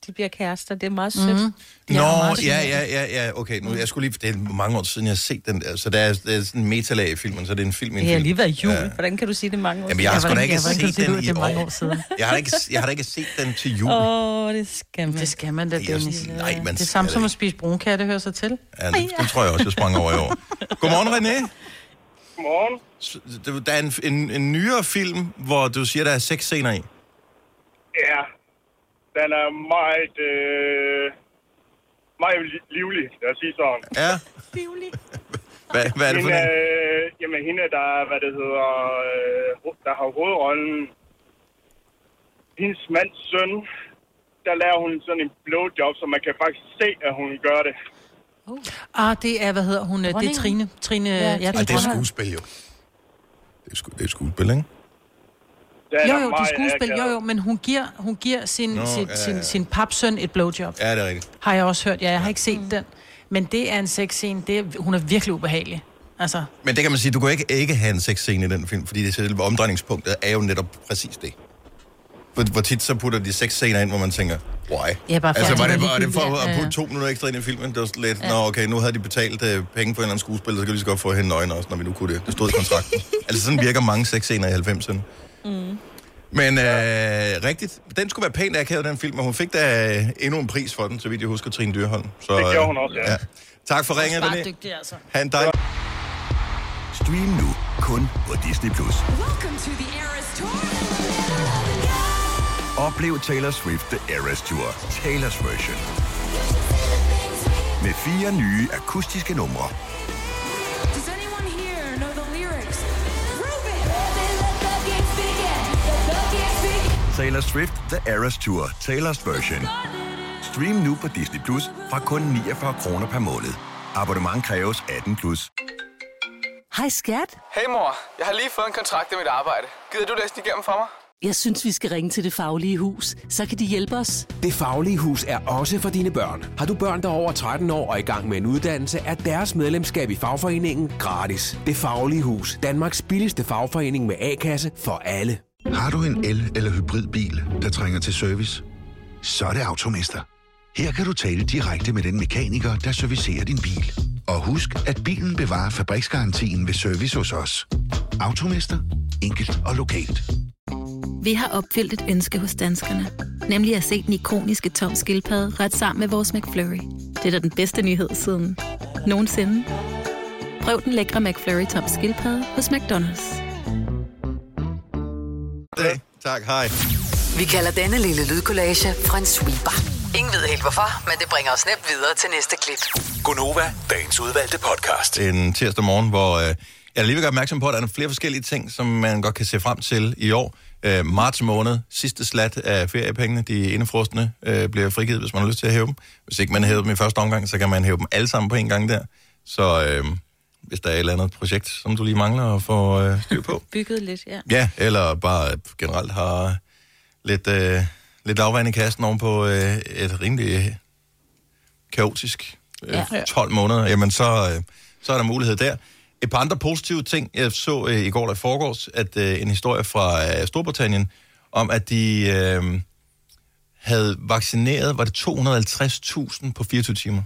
Speaker 2: De bliver kærester, det er meget sødt. Mm.
Speaker 3: Ja,
Speaker 1: Nå,
Speaker 3: meget
Speaker 1: ja, ja, ja, ja, okay. Nu, jeg skulle lige, det er mange år siden, jeg har set den der. Så der er, der er sådan en metalag i filmen, så det er en film i en
Speaker 2: Det har
Speaker 1: film.
Speaker 2: lige været jul.
Speaker 1: Ja.
Speaker 2: Hvordan kan du sige det mange år
Speaker 1: Jamen, jeg har sgu da ikke
Speaker 3: Ja,
Speaker 1: set den
Speaker 3: det?
Speaker 1: i
Speaker 3: er mange
Speaker 1: år.
Speaker 3: år siden.
Speaker 1: Jeg har, ikke, jeg har da ikke set den til jul.
Speaker 2: Åh, oh, det skal man.
Speaker 3: Det skal man da,
Speaker 1: Det er
Speaker 3: Dennis.
Speaker 1: sådan- nej, man
Speaker 3: det er samme som at spise brunkatte, det hører sig til.
Speaker 1: Ja, det, det tror jeg også, jeg sprang over i år. Godmorgen, René.
Speaker 5: Godmorgen.
Speaker 1: Der er en, en, en nyere film, hvor du siger, der er seks scener i.
Speaker 5: Ja, den er meget, øh, meget li- livlig, lad os sige sådan.
Speaker 1: Ja. Hvad, hvad er det for
Speaker 5: hende,
Speaker 1: en?
Speaker 5: øh, jamen, hende, der, hvad det hedder, øh, der har hovedrollen, hendes mands søn, der laver hun sådan en blowjob, så man kan faktisk se, at hun gør det.
Speaker 3: Ah, det er, hvad hedder hun? Det er. Trine. Trine ja,
Speaker 2: Ja, Trine
Speaker 1: Ej, det er skuespil, jo. Det er, sku, det er skuespil, ikke?
Speaker 5: Den
Speaker 3: Jo,
Speaker 5: er
Speaker 3: jo, det er
Speaker 5: meget
Speaker 3: skuespil, jo, jo, men hun giver, hun giver sin,
Speaker 1: Nå,
Speaker 3: sin,
Speaker 1: ja,
Speaker 3: sin,
Speaker 1: ja.
Speaker 3: sin papsøn et blowjob.
Speaker 1: Ja, det er rigtigt.
Speaker 3: Har jeg også hørt. Ja, jeg har ikke set den. Men det er en sexscene. Det er, hun er virkelig ubehagelig. Altså,
Speaker 1: Men det kan man sige, du kan ikke, ikke have en sexscene i den film, fordi det selve omdrejningspunktet er jo netop præcis det. hvor, hvor tit så putter de seks scener ind, hvor man tænker, why?
Speaker 2: Ja, bare for
Speaker 1: altså,
Speaker 2: at
Speaker 1: var
Speaker 2: de
Speaker 1: det,
Speaker 2: var
Speaker 1: det for at putte to minutter ekstra ind i filmen? Det var lidt, ja. nå okay, nu havde de betalt øh, penge for en eller anden skuespiller, så kan vi lige så godt få hende nøgen også, når vi nu kunne det. Det stod i kontrakten. altså sådan virker mange sexscener i 90'erne. Mm. Men øh, rigtigt, den skulle være pænt akavet, den film, og hun fik da øh, endnu en pris for den, så vidt jeg husker, Trine Dyrholm. Så,
Speaker 5: Det
Speaker 1: øh,
Speaker 5: gjorde hun også, ja.
Speaker 1: Tak for ringet, René.
Speaker 3: dygtig, altså.
Speaker 1: Ha' en dejlig...
Speaker 6: Stream nu kun på Disney+. Plus. Oplev Taylor Swift The Eras Tour, Taylor's version. Med fire nye akustiske numre. Taylor Swift The Eras Tour, Taylor's version. Stream nu på Disney Plus fra kun 49 kroner per måned. Abonnement kræves 18 plus.
Speaker 7: Hej skat.
Speaker 8: Hey mor, jeg har lige fået en kontrakt i mit arbejde. Gider du læse den igennem for mig?
Speaker 7: Jeg synes, vi skal ringe til Det Faglige Hus. Så kan de hjælpe os.
Speaker 9: Det Faglige Hus er også for dine børn. Har du børn, der er over 13 år og i gang med en uddannelse, er deres medlemskab i fagforeningen gratis. Det Faglige Hus. Danmarks billigste fagforening med A-kasse for alle.
Speaker 10: Har du en el- eller hybridbil, der trænger til service? Så er det Automester. Her kan du tale direkte med den mekaniker, der servicerer din bil. Og husk, at bilen bevarer fabriksgarantien ved service hos os. Automester. Enkelt og lokalt.
Speaker 11: Vi har opfyldt et ønske hos danskerne. Nemlig at se den ikoniske tom skildpadde ret sammen med vores McFlurry. Det er da den bedste nyhed siden nogensinde. Prøv den lækre McFlurry tom skildpadde hos McDonald's
Speaker 1: dag. Tak, hej.
Speaker 4: Vi kalder denne lille lydkollage en sweeper. Ingen ved helt hvorfor, men det bringer os nemt videre til næste klip.
Speaker 6: Gunova, dagens udvalgte podcast.
Speaker 1: En tirsdag morgen, hvor øh, jeg lige vil gøre opmærksom på, at der er flere forskellige ting, som man godt kan se frem til i år. Øh, marts måned, sidste slat af feriepengene, de indefrostende, øh, bliver frigivet, hvis man har lyst til at hæve dem. Hvis ikke man hæver dem i første omgang, så kan man hæve dem alle sammen på en gang der. Så øh, hvis der er et eller andet projekt, som du lige mangler at få øh, styr på.
Speaker 2: Bygget lidt, ja.
Speaker 1: Ja, eller bare generelt har lidt, øh, lidt lavvand i kassen oven på øh, et rimelig kaotisk øh,
Speaker 2: Ja.
Speaker 1: 12 måneder, jamen så, øh, så er der mulighed der. Et par andre positive ting. Jeg så øh, i går eller i forgårs, at øh, en historie fra øh, Storbritannien, om at de øh, havde vaccineret, var det 250.000 på 24 timer?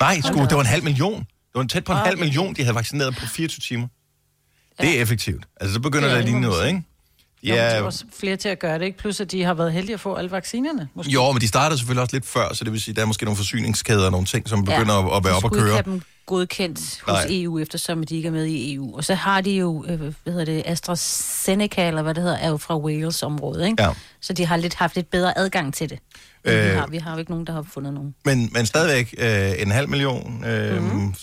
Speaker 1: Nej, sgu, det var en halv million. Det var tæt på en halv million, de havde vaccineret på 24 timer. Det er effektivt. Altså, så begynder
Speaker 3: Det
Speaker 1: at ligne noget, ikke?
Speaker 3: Ja. Jo, de er
Speaker 1: Ja,
Speaker 3: også flere til at gøre det, ikke? Plus, at de har været heldige at få alle vaccinerne. Måske.
Speaker 1: jo, men de startede selvfølgelig også lidt før, så det vil sige, der er måske nogle forsyningskæder og nogle ting, som begynder ja, at, at være op at køre.
Speaker 2: have dem godkendt hos
Speaker 1: Nej.
Speaker 2: EU, eftersom de ikke er med i EU. Og så har de jo, øh, hvad hedder det, AstraZeneca, eller hvad det hedder, er jo fra Wales-området, ikke?
Speaker 1: Ja.
Speaker 2: Så de har lidt haft lidt bedre adgang til det. Øh, vi,
Speaker 1: Øh.
Speaker 2: har, vi har jo ikke nogen, der har fundet nogen.
Speaker 1: Men, men stadigvæk øh, en halv million, øh,
Speaker 2: Mhm.
Speaker 1: mm-hmm.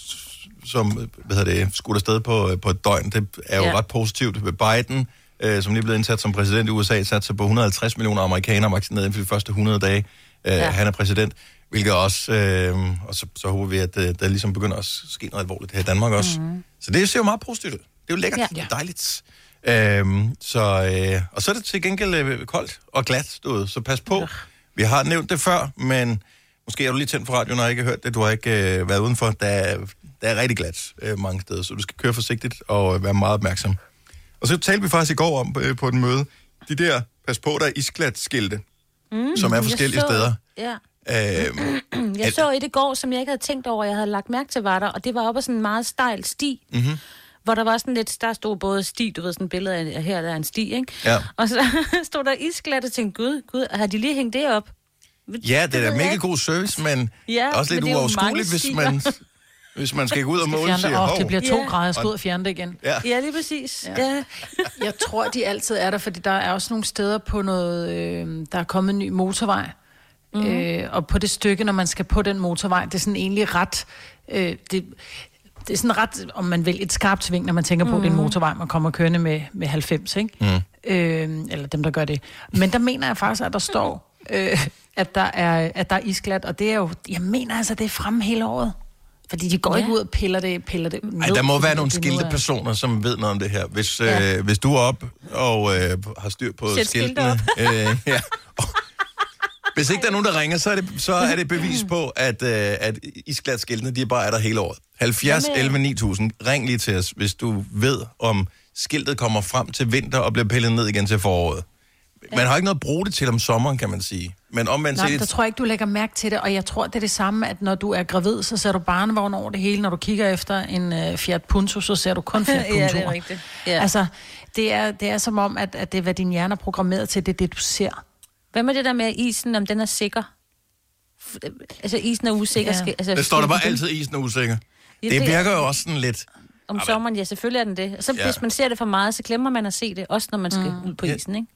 Speaker 1: som hvad hedder det, skudt afsted på, på et døgn, det er jo ja.
Speaker 2: Ja.
Speaker 1: ret positivt. Biden, øh, som lige er blevet indsat som præsident i USA, satte sig på 150 millioner amerikanere vaccineret inden for de første 100 dage. Øh, ja.
Speaker 2: Ja.
Speaker 1: Han er præsident, hvilket også, øh, og så, så håber vi, at øh, der ligesom begynder at ske noget alvorligt her i Danmark også.
Speaker 2: Mhm.
Speaker 1: Mm-hmm. Så det ser jo meget positivt ud. Det er jo lækkert, ja.
Speaker 2: Ja.
Speaker 1: det er dejligt. Øhm, så, øh, og så er det til gengæld øh, koldt og glat stået, så pas på. Vi har nævnt det før, men måske har du lige tændt for radioen og ikke hørt det. Du har ikke øh, været udenfor. Der er, der er rigtig glat øh, mange steder, så du skal køre forsigtigt og øh, være meget opmærksom. Og så talte vi faktisk i går om øh, på et møde, de der, pas på, der er isglat skilte, mm, som er forskellige
Speaker 2: så,
Speaker 1: steder.
Speaker 2: Ja.
Speaker 1: Øhm,
Speaker 2: Jeg så et i går, som jeg ikke havde tænkt over, jeg havde lagt mærke til, var der, og det var op ad sådan en meget stejl sti, mm-hmm. Hvor der var sådan lidt, der stod både sti, du ved, sådan et billede af, her der er en sti, ikke?
Speaker 1: Ja.
Speaker 2: Og så stod der isglat, og tænkte, gud, gud, har de lige hængt det op?
Speaker 1: ja, det er
Speaker 2: ved
Speaker 1: da mega god service, men
Speaker 2: Ja,
Speaker 1: også lidt
Speaker 2: det er
Speaker 1: uoverskueligt, hvis man, hvis man skal gå ud og måle og
Speaker 3: Fjerne
Speaker 1: sige,
Speaker 3: det. Det bliver to
Speaker 2: Ja.
Speaker 3: grader, jeg skal ud og fjerne det igen.
Speaker 1: Ja.
Speaker 2: Ja, lige præcis. Ja. ja.
Speaker 3: Jeg tror, de altid er der, fordi der er også nogle steder på noget, øh, der er kommet en ny motorvej. Mm. Øh, og på det stykke, når man skal på den motorvej, det er sådan egentlig ret... Øh, det, det er sådan ret, om man vil, et skarpt sving, når man tænker på, mm. det er en motorvej, man kommer kørende med, med 90, ikke? Mm. Øh, eller dem, der gør det. Men der mener jeg faktisk, at der står, øh, at, der er, at der er isglat, og det er jo, jeg mener altså, det er fremme hele året. Fordi de går ja. Ikke ud og piller det, piller det ned.
Speaker 1: Ej, der må være nogle skilte
Speaker 3: er-
Speaker 1: personer, som ved noget om det her. Hvis, ja. Øh, hvis du er op og øh, har styr på
Speaker 2: Sæt skilte
Speaker 1: skiltene... Øh, ja. Hvis ikke der er nogen, der ringer, så er det, så er det bevis på, at, øh, at isglatskiltene, de bare er der hele året. 70
Speaker 2: Jamen,
Speaker 1: 11 9000. Ring lige til os, hvis du ved, om skiltet kommer frem til vinter og bliver pillet ned igen til foråret. man har ikke noget at bruge det til om sommeren, kan man sige. Men omvendt
Speaker 3: Nej,
Speaker 1: set,
Speaker 3: der tror jeg ikke, du lægger mærke til det, og jeg tror, det er det samme, at når du er gravid, så ser du barnevogn over det hele. Når du kigger efter en uh, Fiat Punto, så ser du kun Fiat Punto.
Speaker 2: Ja, det er rigtigt. Ja.
Speaker 3: Altså, det er, det er som om, at, at det er, hvad din hjerne er programmeret til, det er det, du ser.
Speaker 2: Hvad med det der med isen, om den er sikker? F- Altså, isen er usikker.
Speaker 3: Ja.
Speaker 2: Skal, altså,
Speaker 1: det står der bare altid isen er usikker.
Speaker 2: Ja,
Speaker 1: Det
Speaker 2: det-
Speaker 1: virker jo også sådan lidt...
Speaker 2: Om sommeren, ja, selvfølgelig er den det. Og så
Speaker 1: Ja.
Speaker 2: hvis man ser det for meget, så glemmer man at se det, også når man skal mm. ud på isen, ikke?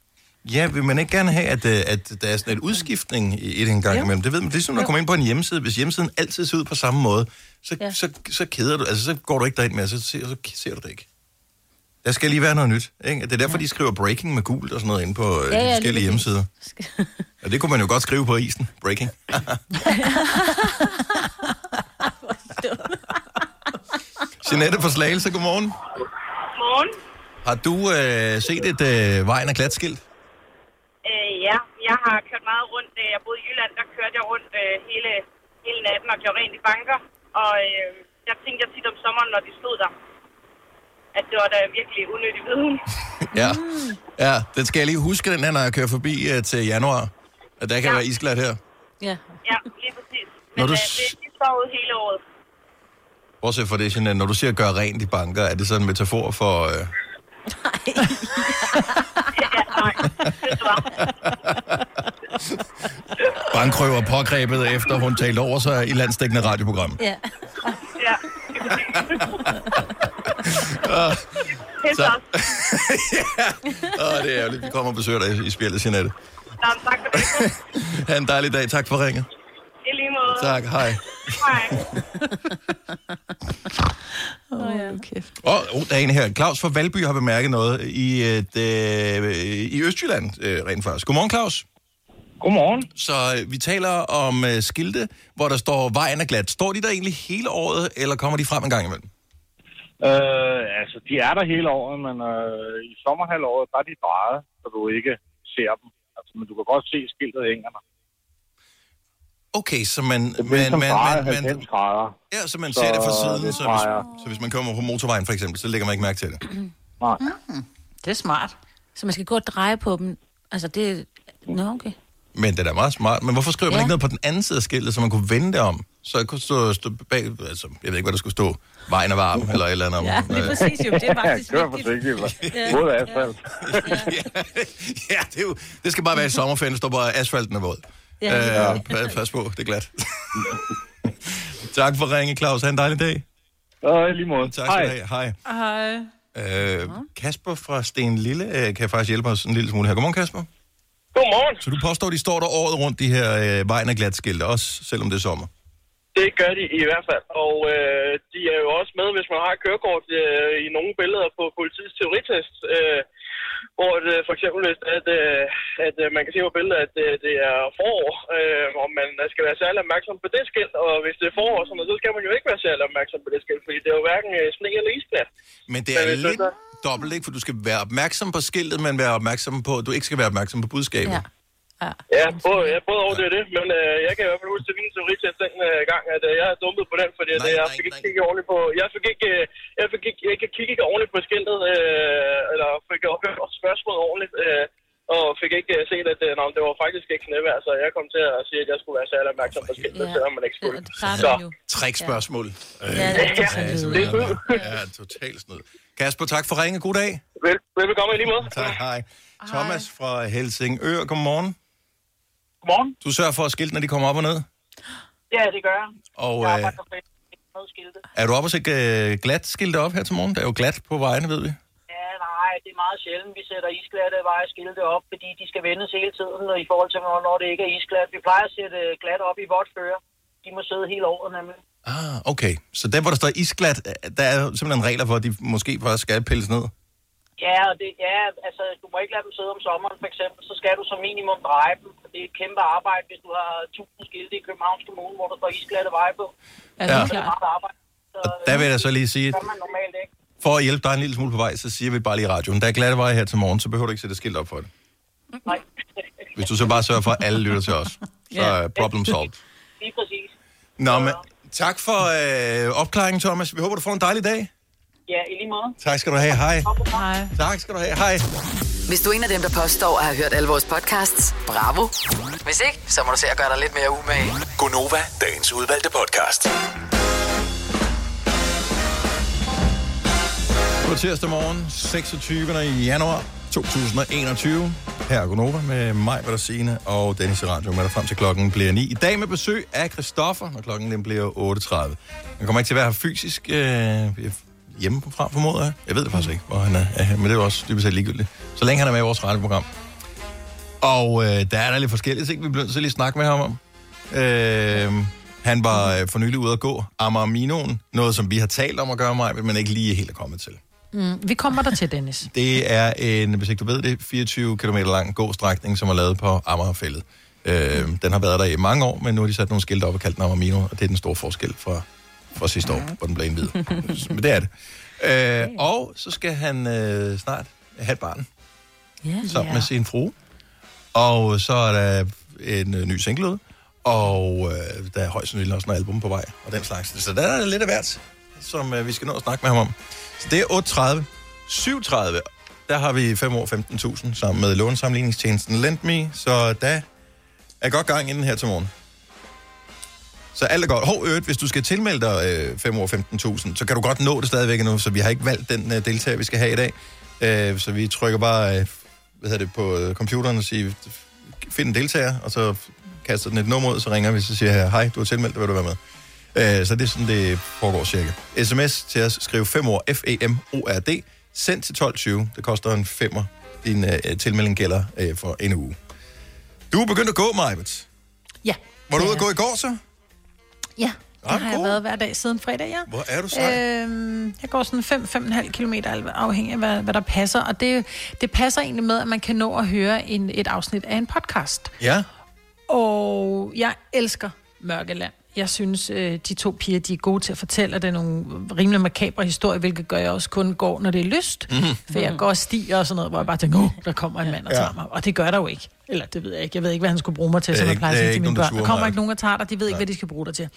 Speaker 1: Ja, vil man ikke gerne have, at, øh, at der er sådan et udskiftning i et en gang
Speaker 2: Jo.
Speaker 1: imellem? Det ved man. Det er som, når du
Speaker 2: Jo.
Speaker 1: kommer ind på en hjemmeside. Hvis hjemmesiden altid ser ud på samme måde, så,
Speaker 2: Ja.
Speaker 1: så, så keder du, altså så går du ikke derind mere, så ser, så ser du det ikke. Der skal lige være noget nyt. Ikke? Det er derfor, de skriver breaking med gult og sådan noget inde på øh,
Speaker 2: Ja,
Speaker 1: de
Speaker 2: ja, lige
Speaker 1: forskellige hjemmesider. Ja, det kunne man jo godt skrive på isen. Breaking. Jeanette fra Slagelse, godmorgen.
Speaker 12: Morgen.
Speaker 1: Har du øh, set et øh, vejen af glatskilt?
Speaker 12: Øh, ja, jeg har kørt meget rundt. Da jeg boede i Jylland, der kørte jeg rundt øh, hele, hele natten og gjorde rent i banker. Og øh, jeg tænkte jeg tit om sommeren, når de stod der, at det var da virkelig unødig viden.
Speaker 1: Ja. ja, den skal jeg lige huske, den her, når jeg kører forbi uh, til januar. At der kan ja. være isglat her.
Speaker 2: Ja.
Speaker 12: Ja, lige præcis. Men
Speaker 1: Når
Speaker 12: øh,
Speaker 1: du
Speaker 12: det,
Speaker 1: s-
Speaker 12: de står ud hele året.
Speaker 1: Bortset fra det, Jeanette, når du siger gør rent i banker, er det sådan en metafor for... Uh...
Speaker 12: ja, nej, det var.
Speaker 1: bankrøver pågrebet, efter hun talte over sig i landstækkende radioprogram.
Speaker 2: Ja.
Speaker 12: Ja.
Speaker 1: Ah,
Speaker 12: Pisse
Speaker 1: Så-
Speaker 12: også.
Speaker 1: Åh, det er ærgerligt. Vi kommer og besøger dig i spjældet, Jeanette.
Speaker 12: Nå, tak for det.
Speaker 1: Ha' en dejlig dag. Tak for ringet.
Speaker 12: I lige måde.
Speaker 1: Tak. Hej.
Speaker 12: Hej.
Speaker 2: Oh, ja. okay.
Speaker 1: Og oh, der er en her. Claus fra Valby har bemærket noget i, et, øh, i Østjylland, øh, rent faktisk. Godmorgen, Claus.
Speaker 13: Godmorgen.
Speaker 1: Så øh, vi taler om øh, skilte, hvor der står vejen er glat. Står de der egentlig hele året, eller kommer de frem en gang imellem?
Speaker 13: Øh, altså, de er der hele året, men øh, i sommerhalvåret, der er de drejet, så du ikke ser dem. Altså, men du kan godt se skiltet i hængerne.
Speaker 1: Okay, så man...
Speaker 13: Det
Speaker 1: man, man, man,
Speaker 13: 90 grader.
Speaker 1: Ja, så man ser det fra siden,
Speaker 13: det
Speaker 1: så hvis, så hvis man kommer på motorvejen for eksempel, så lægger man ikke mærke til det.
Speaker 13: Nej.
Speaker 3: Det er smart.
Speaker 2: Så man skal gå og dreje på dem. Altså, det... Nå, okay.
Speaker 1: Men det er da meget smart. Men hvorfor skriver man
Speaker 2: Ja.
Speaker 1: ikke noget på den anden side af skiltet, så man kunne vende det om? Så jeg kunne stå, stå bag... Altså, jeg ved ikke, hvad der skulle stå. Vejen er varm, eller et eller andet.
Speaker 2: Ja, lige præcis jo. Det er faktisk
Speaker 13: Kør forsigtigt.
Speaker 2: Ja.
Speaker 13: Mod asfalt.
Speaker 1: ja, det, er jo, det skal bare være i sommerferien, der står bare, asfalten er våd.
Speaker 2: Ja.
Speaker 1: Øh, pas, pas på, det er glat. tak for ringe, Claus. Ha' en dejlig dag.
Speaker 13: Ja, lige måde.
Speaker 1: Tak skal du have. Hej.
Speaker 3: Hej.
Speaker 1: Øh, Kasper fra Sten Lille øh, kan faktisk hjælpe os en lille smule her. Godmorgen, Kasper.
Speaker 14: Godmorgen.
Speaker 1: Så du påstår, de står der året rundt, de her øh, vejen af glat skilte, også selvom det er sommer?
Speaker 14: Det gør de i hvert fald. Og øh, de er jo også med, hvis man har kørekort, øh, i nogle billeder på politiets teoritest. Øh, hvor det, for eksempel, hvis at, øh, at øh, man kan se på billedet, at øh, det er forår, øh, og man skal være særlig opmærksom på det skilt. Og hvis det er forår, og sådan noget, så skal man jo ikke være særlig opmærksom på det skilt, fordi det er jo hverken øh, sne eller isglat.
Speaker 1: Men det
Speaker 14: Men
Speaker 1: er
Speaker 14: du
Speaker 1: lidt
Speaker 14: så-
Speaker 1: dobbelt, ikke? For du skal være opmærksom på skiltet, men være opmærksom på, at du ikke skal være opmærksom på budskabet.
Speaker 2: Ja.
Speaker 14: Ja, både, ja, både over det og det, men øh, jeg kan i hvert fald huske til min teoritest den øh, gang, at øh, jeg havde dumpet på den, fordi at,
Speaker 1: Nej,
Speaker 14: øh, jeg
Speaker 1: nej,
Speaker 14: fik ikke
Speaker 1: nej.
Speaker 14: kigget ordentligt på, jeg fik ikke, øh, jeg fik ikke, jeg kiggede ikke ordentligt på skiltet, øh, eller fik hørt spørgsmålet ordentligt, øh, og fik ikke øh, set, at øh, nå, det var faktisk ikke snevejr, så jeg kom til at sige, at jeg skulle være særlig opmærksom på skiltet,
Speaker 2: Ja.
Speaker 14: selvom man ikke skulle.
Speaker 2: Det plejer
Speaker 14: Så,
Speaker 2: man jo.
Speaker 1: Trickspørgsmål. Øh,
Speaker 2: Ja, det er
Speaker 14: ja, det er snyd.
Speaker 1: Ja, totalt snyd. Kasper, tak for ringe. God dag.
Speaker 14: Vel, velbekomme i lige måde.
Speaker 1: Tak, hej. Thomas fra Helsingør, godmorgen.
Speaker 13: Godmorgen.
Speaker 1: Du sørger for, at skiltene de kommer op og ned.
Speaker 12: Ja, det gør jeg.
Speaker 1: Og
Speaker 12: Jeg
Speaker 1: øh,
Speaker 12: arbejder noget skilte.
Speaker 1: er du oppe og sætte øh, glat skilte op her til morgen? Der er jo glat på vejene, ved vi.
Speaker 12: Ja, nej, det er meget sjældent, vi sætter isglatte vejeskilte op, fordi de skal vendes hele tiden, og i forhold til, hvornår det ikke er isglat. Vi plejer at sætte øh, glat op i vådt føre. De må sidde hele året nemlig.
Speaker 1: Ah, okay. Så der, hvor der står isglat, øh, der er jo simpelthen regler for, at de måske først skal pilles ned.
Speaker 12: Ja, og det, ja, altså, du må ikke lade dem sidde om sommeren, for eksempel. Så skal du som minimum dreje dem. Og Det er et kæmpe arbejde, hvis du har 1000 skilte i Københavns Kommune, hvor der står isglatte veje på.
Speaker 3: Ja, det
Speaker 1: Ja.
Speaker 3: er
Speaker 12: er
Speaker 3: klart.
Speaker 12: meget arbejde. Så,
Speaker 1: Der vil jeg så lige sige,
Speaker 12: det man normalt ikke.
Speaker 1: for at hjælpe dig en lille smule på vej, så siger vi bare lige i radioen, der er glatte veje her til morgen, så behøver du ikke sætte skilt op for det.
Speaker 12: Nej,
Speaker 1: Hvis du så bare sørger for, at alle lytter til os, så er problem solved.
Speaker 12: lige præcis.
Speaker 1: Nå, men tak for øh, opklaringen, Thomas. Vi håber, du får en dejlig dag.
Speaker 15: Ja, i lige måde.
Speaker 1: Tak skal du have. Hej.
Speaker 3: Hej.
Speaker 1: Tak skal du have. Hej.
Speaker 4: Hvis du er en af dem, der påstår at have hørt alle vores podcasts, bravo. Hvis ikke, så må du se at gøre dig lidt mere umage.
Speaker 6: Gonova, dagens udvalgte podcast.
Speaker 1: På tirsdag morgen, 26. januar 2021. Her er Gunova med mig, Signe og Dennis i radio med dig frem til klokken bliver 9. I dag med besøg af Christoffer, når klokken den bliver 8.30. Han kommer ikke til at være her fysisk øh, hjemme fra, formoder jeg. Jeg ved det faktisk ikke, hvor han er, er men det er jo også dybest set ligegyldigt. Så længe han er med i vores radioprogram. Og øh, der er der lidt forskellige ting, vi bliver nødt til lige at snakke med ham om. Øh, han var øh, for nylig ude at gå Amarminoen, noget som vi har talt om at gøre mig, men ikke lige helt er kommet til.
Speaker 3: Mm, vi kommer der til, Dennis.
Speaker 1: Det er en, hvis ikke du ved det, 24 km lang gåstrækning, som er lavet på Amagerfællet. Øh, den har været der i mange år, men nu har de sat nogle skilte op og kaldt den Amarmino, og det er den store forskel fra, fra sidste år, hvor den blev indvidet. men det er det. Øh, og så skal han øh, snart have et barn
Speaker 2: Ja.
Speaker 1: sammen med sin frue. Og så er der en øh, ny single ud, og øh, der er højst sandsynligt også en album på vej, og den slags. Så der er lidt af hvert, som øh, vi skal nå at snakke med ham om. Så det er 8.30. 7.30, der har vi 5 år 15.000 sammen med lånesamligningstjenesten LendMe, så der er godt gang inden her til morgen. Så alt er godt. Hov, øvrigt, hvis du skal tilmelde dig øh, 5 år 15.000, så kan du godt nå det stadigvæk endnu, så vi har ikke valgt den øh, deltager, vi skal have i dag. Øh, så vi trykker bare øh, hvad hedder det, på øh, computeren og siger, find en deltager, og så kaster den et nummer ud, så ringer vi, så siger jeg, hej, du har tilmeldt dig, vil du være med? Øh, så det er sådan, det foregår cirka. SMS til os, skriv 5 ord, F-E-M-O-R-D, send til 12.20. Det koster en femmer. Din øh, tilmelding gælder øh, for en uge. Du er begyndt at gå, Majbet.
Speaker 3: Ja.
Speaker 1: Var du ude at gå i går så?
Speaker 3: Ja, det har jeg
Speaker 1: god.
Speaker 3: været hver dag siden fredag, ja.
Speaker 1: Hvor er du sej?
Speaker 3: Øhm, jeg går sådan 5-5,5 km afhængig af, hvad, hvad der passer. Og det, det passer egentlig med, at man kan nå at høre en, et afsnit af en podcast.
Speaker 1: Ja.
Speaker 3: Og jeg elsker Mørkeland. Jeg synes, øh, de to piger, de er gode til at fortælle, og det er nogle rimelig makabre historier, hvilket gør jeg også kun går, når det er lyst.
Speaker 16: Mhm.
Speaker 3: For jeg går og stiger og sådan noget, hvor jeg bare tænker, oh, der kommer en mand og
Speaker 16: Ja.
Speaker 3: tager mig. Og det gør der jo ikke. Eller det ved jeg ikke. Jeg ved ikke, hvad han skulle bruge mig til, som jeg plejer at sige til mine børn. Der kommer
Speaker 16: mig.
Speaker 3: ikke nogen, der tager dig. De ved ikke, hvad de skal bruge dig til.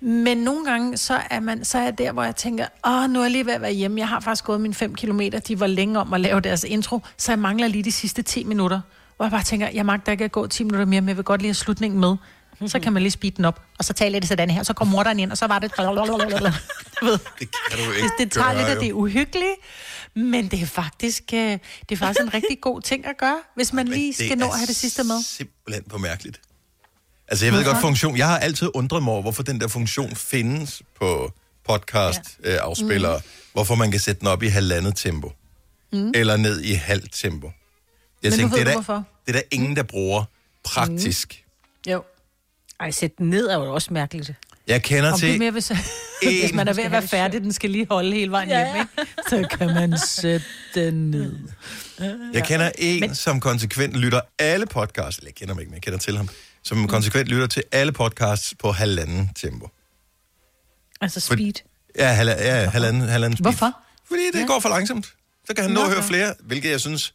Speaker 3: Men nogle gange, så er, man, så er jeg der, hvor jeg tænker, åh, nu er jeg lige ved at være hjemme. Jeg har faktisk gået mine 5 kilometer. De var længe om at lave deres intro, så jeg mangler lige de sidste 10 minutter. Hvor jeg bare tænker, jeg magter ikke at gå 10 minutter mere, men jeg vil godt lige have slutningen med. Så kan man lige speede den op, og så taler det sådan her, så kommer morderen ind, og så var det...
Speaker 1: Det kan du ikke
Speaker 3: Det, det tager
Speaker 1: gøre,
Speaker 3: lidt af
Speaker 1: jo.
Speaker 3: det uhyggelige, men det er faktisk, øh, det er faktisk en rigtig god ting at gøre, hvis man lige skal nå at have det sidste med.
Speaker 1: simpelthen for mærkeligt. Altså, jeg ved
Speaker 3: Hvorfor?
Speaker 1: godt funktion. Jeg har altid undret mig over, hvorfor den der funktion findes på podcast-afspillere. Mm. Hvorfor man kan sætte den op i halvandet tempo.
Speaker 3: Mm.
Speaker 1: Eller ned i halvt tempo. Jeg
Speaker 3: Men
Speaker 1: tænkte, det, er der,
Speaker 3: hvorfor.
Speaker 1: det er der ingen, der bruger praktisk.
Speaker 3: Jo.
Speaker 2: Ej, sæt den ned er jo også mærkeligt.
Speaker 1: Jeg kender
Speaker 3: Om
Speaker 1: til...
Speaker 3: det er mere, hvis, hvis man er ved at være færdig, den skal lige holde hele vejen
Speaker 2: Ja,
Speaker 3: hjem, ikke? så kan man sætte den ned.
Speaker 1: Jeg kender en, men... som konsekvent lytter alle podcasts, eller jeg kender ham ikke, men jeg kender til ham, som mm. konsekvent lytter til alle podcasts på halvanden tempo.
Speaker 2: Altså
Speaker 1: For-
Speaker 2: speed.
Speaker 1: Ja, halv, ja halvanden, halvanden speed.
Speaker 3: Hvorfor?
Speaker 1: Fordi det ja. går for langsomt. Så kan han nå at høre flere, hvilket jeg synes...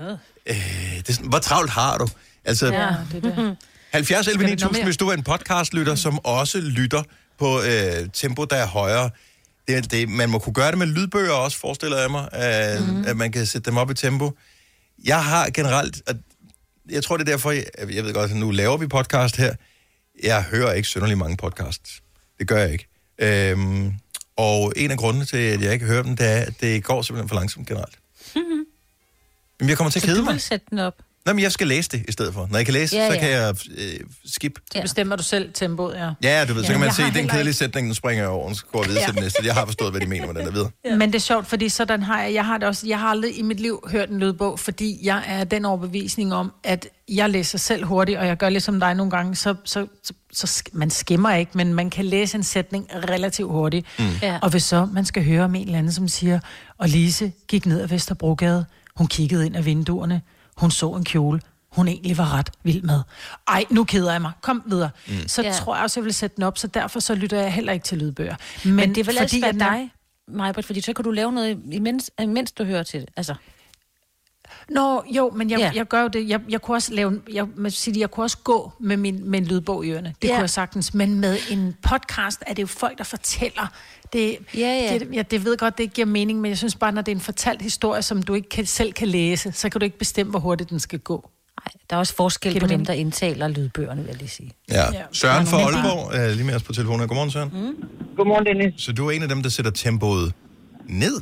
Speaker 1: Øh, det er sådan, hvor travlt har du? Altså,
Speaker 3: Ja, det er det.
Speaker 1: 70 11
Speaker 3: Skal det nå
Speaker 1: 9000,
Speaker 3: mere?
Speaker 1: hvis du er en podcastlytter, som også lytter på øh, tempo, der er højere. Det, det, man må kunne gøre det med lydbøger også, forestiller jeg mig, at, mm. at man kan sætte dem op i tempo. Jeg har generelt, og jeg tror det er derfor, jeg, jeg ved godt, at nu laver vi podcast her. Jeg hører ikke synderlig mange podcasts. Det gør jeg ikke. Øhm, og en af grundene til, at jeg ikke hører dem, det er, at det går simpelthen for langsomt generelt. Men jeg kommer til at
Speaker 2: Så
Speaker 1: kede
Speaker 2: du
Speaker 1: mig.
Speaker 2: vil sætte den op.
Speaker 1: Nå, men jeg skal læse det i stedet for. Når jeg kan læse,
Speaker 3: Ja,
Speaker 1: så
Speaker 3: ja.
Speaker 1: kan jeg øh, skip.
Speaker 3: Så bestemmer du selv tempoet, ja.
Speaker 1: Ja, du ved, så kan man se, den kedelige
Speaker 3: ikke-
Speaker 1: sætning, den springer jeg over, og så går jeg videre
Speaker 3: Ja.
Speaker 1: til den næste. Jeg har forstået, hvad de mener med den der videre.
Speaker 3: Ja. Men det er sjovt, fordi sådan har jeg, jeg har det også, jeg har aldrig i mit liv hørt en lydbog, fordi jeg er den overbevisning om, at jeg læser selv hurtigt, og jeg gør ligesom dig nogle gange, så, så, så, så man skimmer ikke, men man kan læse en sætning relativt hurtigt.
Speaker 2: Mm. Ja.
Speaker 3: Og hvis så man skal høre om en eller anden, som siger, og Lise gik ned ad Vesterbrogade, hun kiggede ind ad vinduerne, hun så en kjole, hun egentlig var ret vild med. Ej, nu keder jeg mig. Kom videre.
Speaker 2: Mm.
Speaker 3: Så
Speaker 2: Ja.
Speaker 3: tror jeg også, jeg vil sætte den op, så derfor så lytter jeg heller ikke til lydbøger.
Speaker 2: Men, Men det vil altid
Speaker 3: at
Speaker 2: være
Speaker 3: den er-
Speaker 2: dig, Majbert, fordi så kan du lave noget, imens, imens du hører til det. Altså,
Speaker 3: Nå, jo, men jeg,
Speaker 2: Ja.
Speaker 3: jeg gør jo det. Jeg, jeg kunne også lave, jeg, sige, jeg kunne også gå med min med en lydbog i ørerne. Det
Speaker 2: Ja.
Speaker 3: kunne jeg sagtens. Men med en podcast er det jo folk, der fortæller. Det,
Speaker 2: Ja, ja.
Speaker 3: Det, ja, det ved godt, det ikke giver mening, men jeg synes bare, når det er en fortalt historie, som du ikke kan, selv kan læse, så kan du ikke bestemme, hvor hurtigt den skal gå.
Speaker 2: Nej, der er også forskel på dem, der indtaler lydbøgerne, vil jeg lige sige.
Speaker 1: Ja. Søren fra Aalborg er lige med os på telefonen. Godmorgen, Søren. Mm.
Speaker 15: Godmorgen, Dennis.
Speaker 1: Så du er en af dem, der sætter tempoet ned?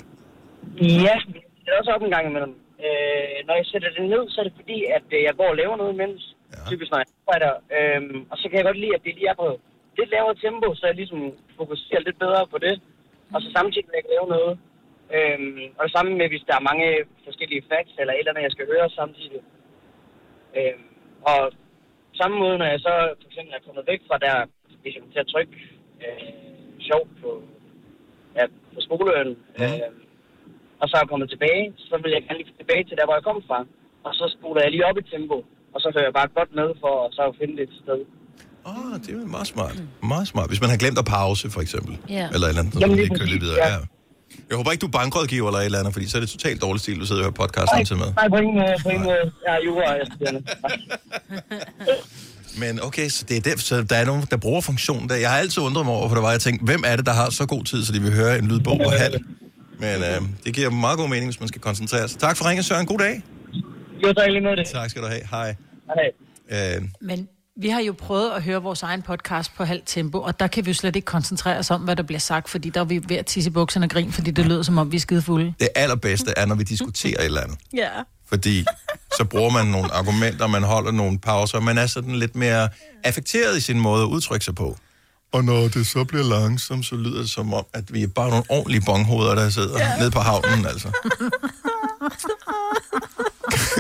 Speaker 15: Ja, det er også op en gang imellem. Øh, når jeg sætter det ned, så er det fordi, at øh, jeg går og laver noget imens. Ja. Typisk når jeg arbejder. Øhm, og så kan jeg godt lide, at det lige er på lidt lavere tempo, så jeg ligesom fokuserer lidt bedre på det. Og så samtidig kan jeg lave noget. Øhm, og det samme med, hvis der er mange forskellige facts eller et eller andet, jeg skal høre samtidig. Øhm, og samme måde, når jeg så for eksempel er kommet væk fra der, hvis jeg kommer til at trykke øh, sjovt på, ja, på skoleøen, øh, og så er jeg kommet tilbage, så vil jeg gerne lige tilbage til der, hvor jeg kom fra. Og så spoler jeg lige op i tempo, og så hører jeg bare godt med for at så finde det et sted.
Speaker 1: Åh, oh, det er meget smart. Meget smart. Hvis man har glemt at pause, for eksempel.
Speaker 15: Ja.
Speaker 1: Eller et eller andet, så
Speaker 15: Jamen,
Speaker 1: man
Speaker 15: lige
Speaker 1: kører lidt videre.
Speaker 15: ja.
Speaker 1: Ja. Jeg håber ikke, du er bankrådgiver eller et eller andet, fordi så er det totalt dårlig stil, du sidder og hører podcast samtidig med.
Speaker 15: Nej, på ingen måde, på ingen måde. Jeg er jura, jeg.
Speaker 1: Men okay, så, det er der, så der er nogen, der bruger funktionen der. Jeg har altid undret mig over, for der var jeg tænkte, hvem er det, der har så god tid, så de vil høre en lydbog på halv? Men øh, det giver meget god mening, hvis man skal koncentrere sig. Tak for ringen, Søren. God dag.
Speaker 15: Jo, tak lige med det.
Speaker 1: Tak skal du have. Hej.
Speaker 15: Hej.
Speaker 1: Øh,
Speaker 3: Men vi har jo prøvet at høre vores egen podcast på halvt tempo, og der kan vi jo slet ikke koncentrere os om, hvad der bliver sagt, fordi der er vi ved at tisse i bukserne og grin, fordi det lyder som om, vi er skide fulde.
Speaker 1: det allerbedste er, når vi diskuterer et eller andet.
Speaker 3: Ja.
Speaker 1: Fordi så bruger man nogle argumenter, man holder nogle pauser, og man er sådan lidt mere affekteret i sin måde at udtrykke sig på. Og når det så bliver langsomt, så lyder det som om, at vi er bare nogle ordentlige bonghoveder, der sidder ja. nede på havnen, altså.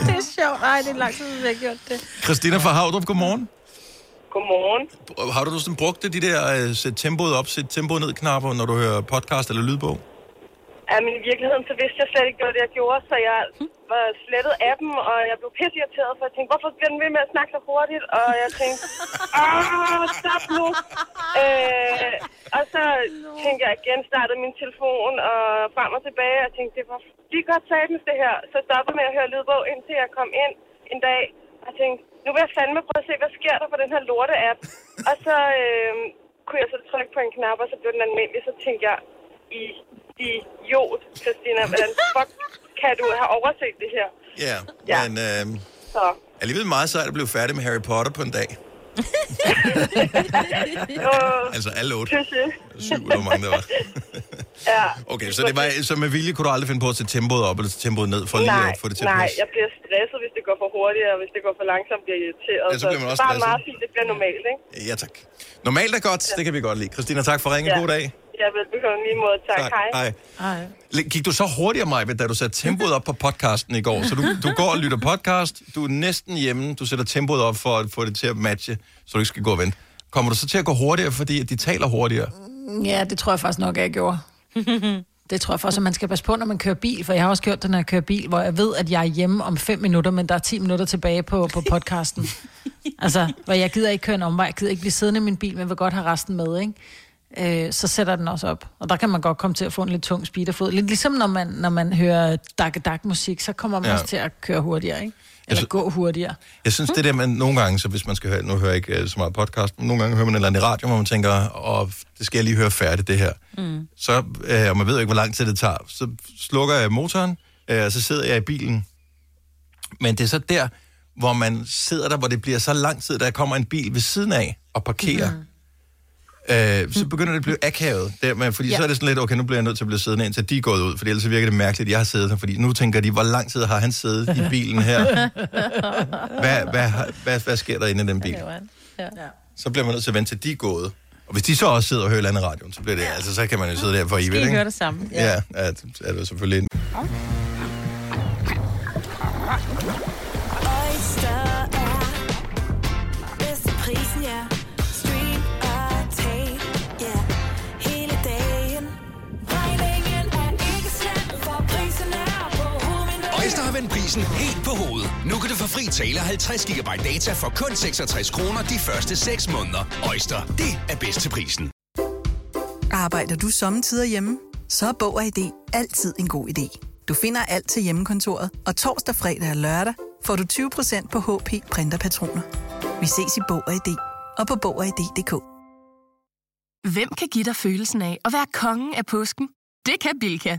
Speaker 2: det er sjovt. Ej, det er lang tid, vi har gjort det.
Speaker 1: Christina fra Havdrup, godmorgen.
Speaker 17: Godmorgen.
Speaker 1: Har du sådan brugt det, de der uh, sæt tempoet op, sæt tempoet ned knapper, når du hører podcast eller lydbog?
Speaker 17: Ja, men i virkeligheden, så vidste jeg slet ikke, det var det, jeg gjorde, så jeg var slettet appen, og jeg blev pisse irriteret, for jeg tænkte, hvorfor bliver den ved med at snakke så hurtigt? Og jeg tænkte, åh, stop nu. Øh, og så tænkte jeg igen, startede min telefon og frem og tilbage, og tænkte, det var lige godt satans det her. Så stoppede med at høre lydbog, indtil jeg kom ind en dag, og tænkte, nu vil jeg fandme prøve at se, hvad sker der på den her lorte-app. Og så øh, kunne jeg så trykke på en knap, og så blev den almindelig, så tænkte jeg, i idiot, Christina, hvordan fuck kan du have overset det her?
Speaker 1: Ja,
Speaker 17: Ja.
Speaker 1: men øh,
Speaker 17: Så,
Speaker 1: alligevel meget sejt at blive færdig med Harry Potter på en dag. Altså alle otte. Syv eller hvor mange der var.
Speaker 17: Ja.
Speaker 1: Okay, så, det var, så med vilje kunne du aldrig finde på at sætte tempoet op eller tempoet ned, for lige
Speaker 17: nej,
Speaker 1: at få det til
Speaker 17: nej, jeg bliver stresset, hvis det går for hurtigt, og hvis det går for langsomt, bliver jeg irriteret.
Speaker 1: Ja, så bliver man også
Speaker 17: det er bare
Speaker 1: stresset.
Speaker 17: meget fint, det bliver normalt, ikke?
Speaker 1: Ja, tak. Normalt er godt, det kan vi godt lide. Christina, tak for ringen. God dag.
Speaker 17: Ja, velbekomme lige måde. Tak,
Speaker 1: Tak.
Speaker 17: hej.
Speaker 1: Hej.
Speaker 3: Hej.
Speaker 1: Gik du så hurtigere, Maja, da du satte tempoet op på podcasten i går? Så du, du går og lytter podcast, du er næsten hjemme, du sætter tempoet op for at få det til at matche, så du ikke skal gå og vente. Kommer du så til at gå hurtigere, fordi at de taler hurtigere?
Speaker 3: Ja, det tror jeg faktisk nok, jeg gjorde. Det tror jeg faktisk, at man skal passe på, når man kører bil, for jeg har også gjort det, når jeg kører bil, hvor jeg ved, at jeg er hjemme om 5 minutter, men der er 10 minutter tilbage på, på podcasten. altså, hvor jeg gider ikke køre en omvej, jeg gider ikke blive siddende i min bil, men vil godt have resten med, ikke? Øh, så sætter den også op. Og der kan man godt komme til at få en lidt tung speederfod. Lidt ligesom når man, når man hører dak dak musik, så kommer man
Speaker 1: Ja.
Speaker 3: også til at køre hurtigere, ikke? Eller gå hurtigere.
Speaker 1: Jeg synes, det der med nogle gange, så hvis man skal høre, nu hører jeg ikke øh, så meget podcast, men nogle gange hører man et eller andet i radio, hvor man tænker, og det skal jeg lige høre færdigt, det her.
Speaker 2: Mm.
Speaker 1: Så, øh, og man ved jo ikke, hvor lang tid det tager, så slukker jeg motoren, øh, og så sidder jeg i bilen. Men det er så der, hvor man sidder der, hvor det bliver så lang tid, der kommer en bil ved siden af og parkerer. Mm. Øh, så begynder det at blive akavet, der med, fordi ja.
Speaker 3: Ja.
Speaker 1: så er det sådan lidt, okay, nu bliver jeg nødt til at blive siddende indtil de er gået ud, for ellers så virker det mærkeligt, at jeg har siddet her, fordi nu tænker de, hvor lang tid har han siddet i bilen her? Hvad, hvad, hvad, hvad sker der inde i den bil?
Speaker 2: Ja.
Speaker 1: Så bliver man nødt til at vente til de er gået. Og hvis de så også sidder og hører landet radioen, så bliver det, altså, så kan man jo sidde der for evigt,
Speaker 2: Skal I
Speaker 1: ikke?
Speaker 2: høre det samme?
Speaker 1: Ja, ja at, er det selvfølgelig en...
Speaker 16: prisen
Speaker 9: helt på hovedet. Nu kan du få fri tale 50 GB data for kun 66 kroner de første 6 måneder. Øjster, det er bedst til prisen.
Speaker 18: Arbejder du sommetider hjemme? Så er Bog og ID altid en god idé. Du finder alt til hjemmekontoret, og torsdag, fredag og lørdag får du 20% på HP printerpatroner. Vi ses i Bog og ID og på Bog og ID.dk.
Speaker 19: Hvem kan give dig følelsen af at være kongen af påsken? Det kan Bilka!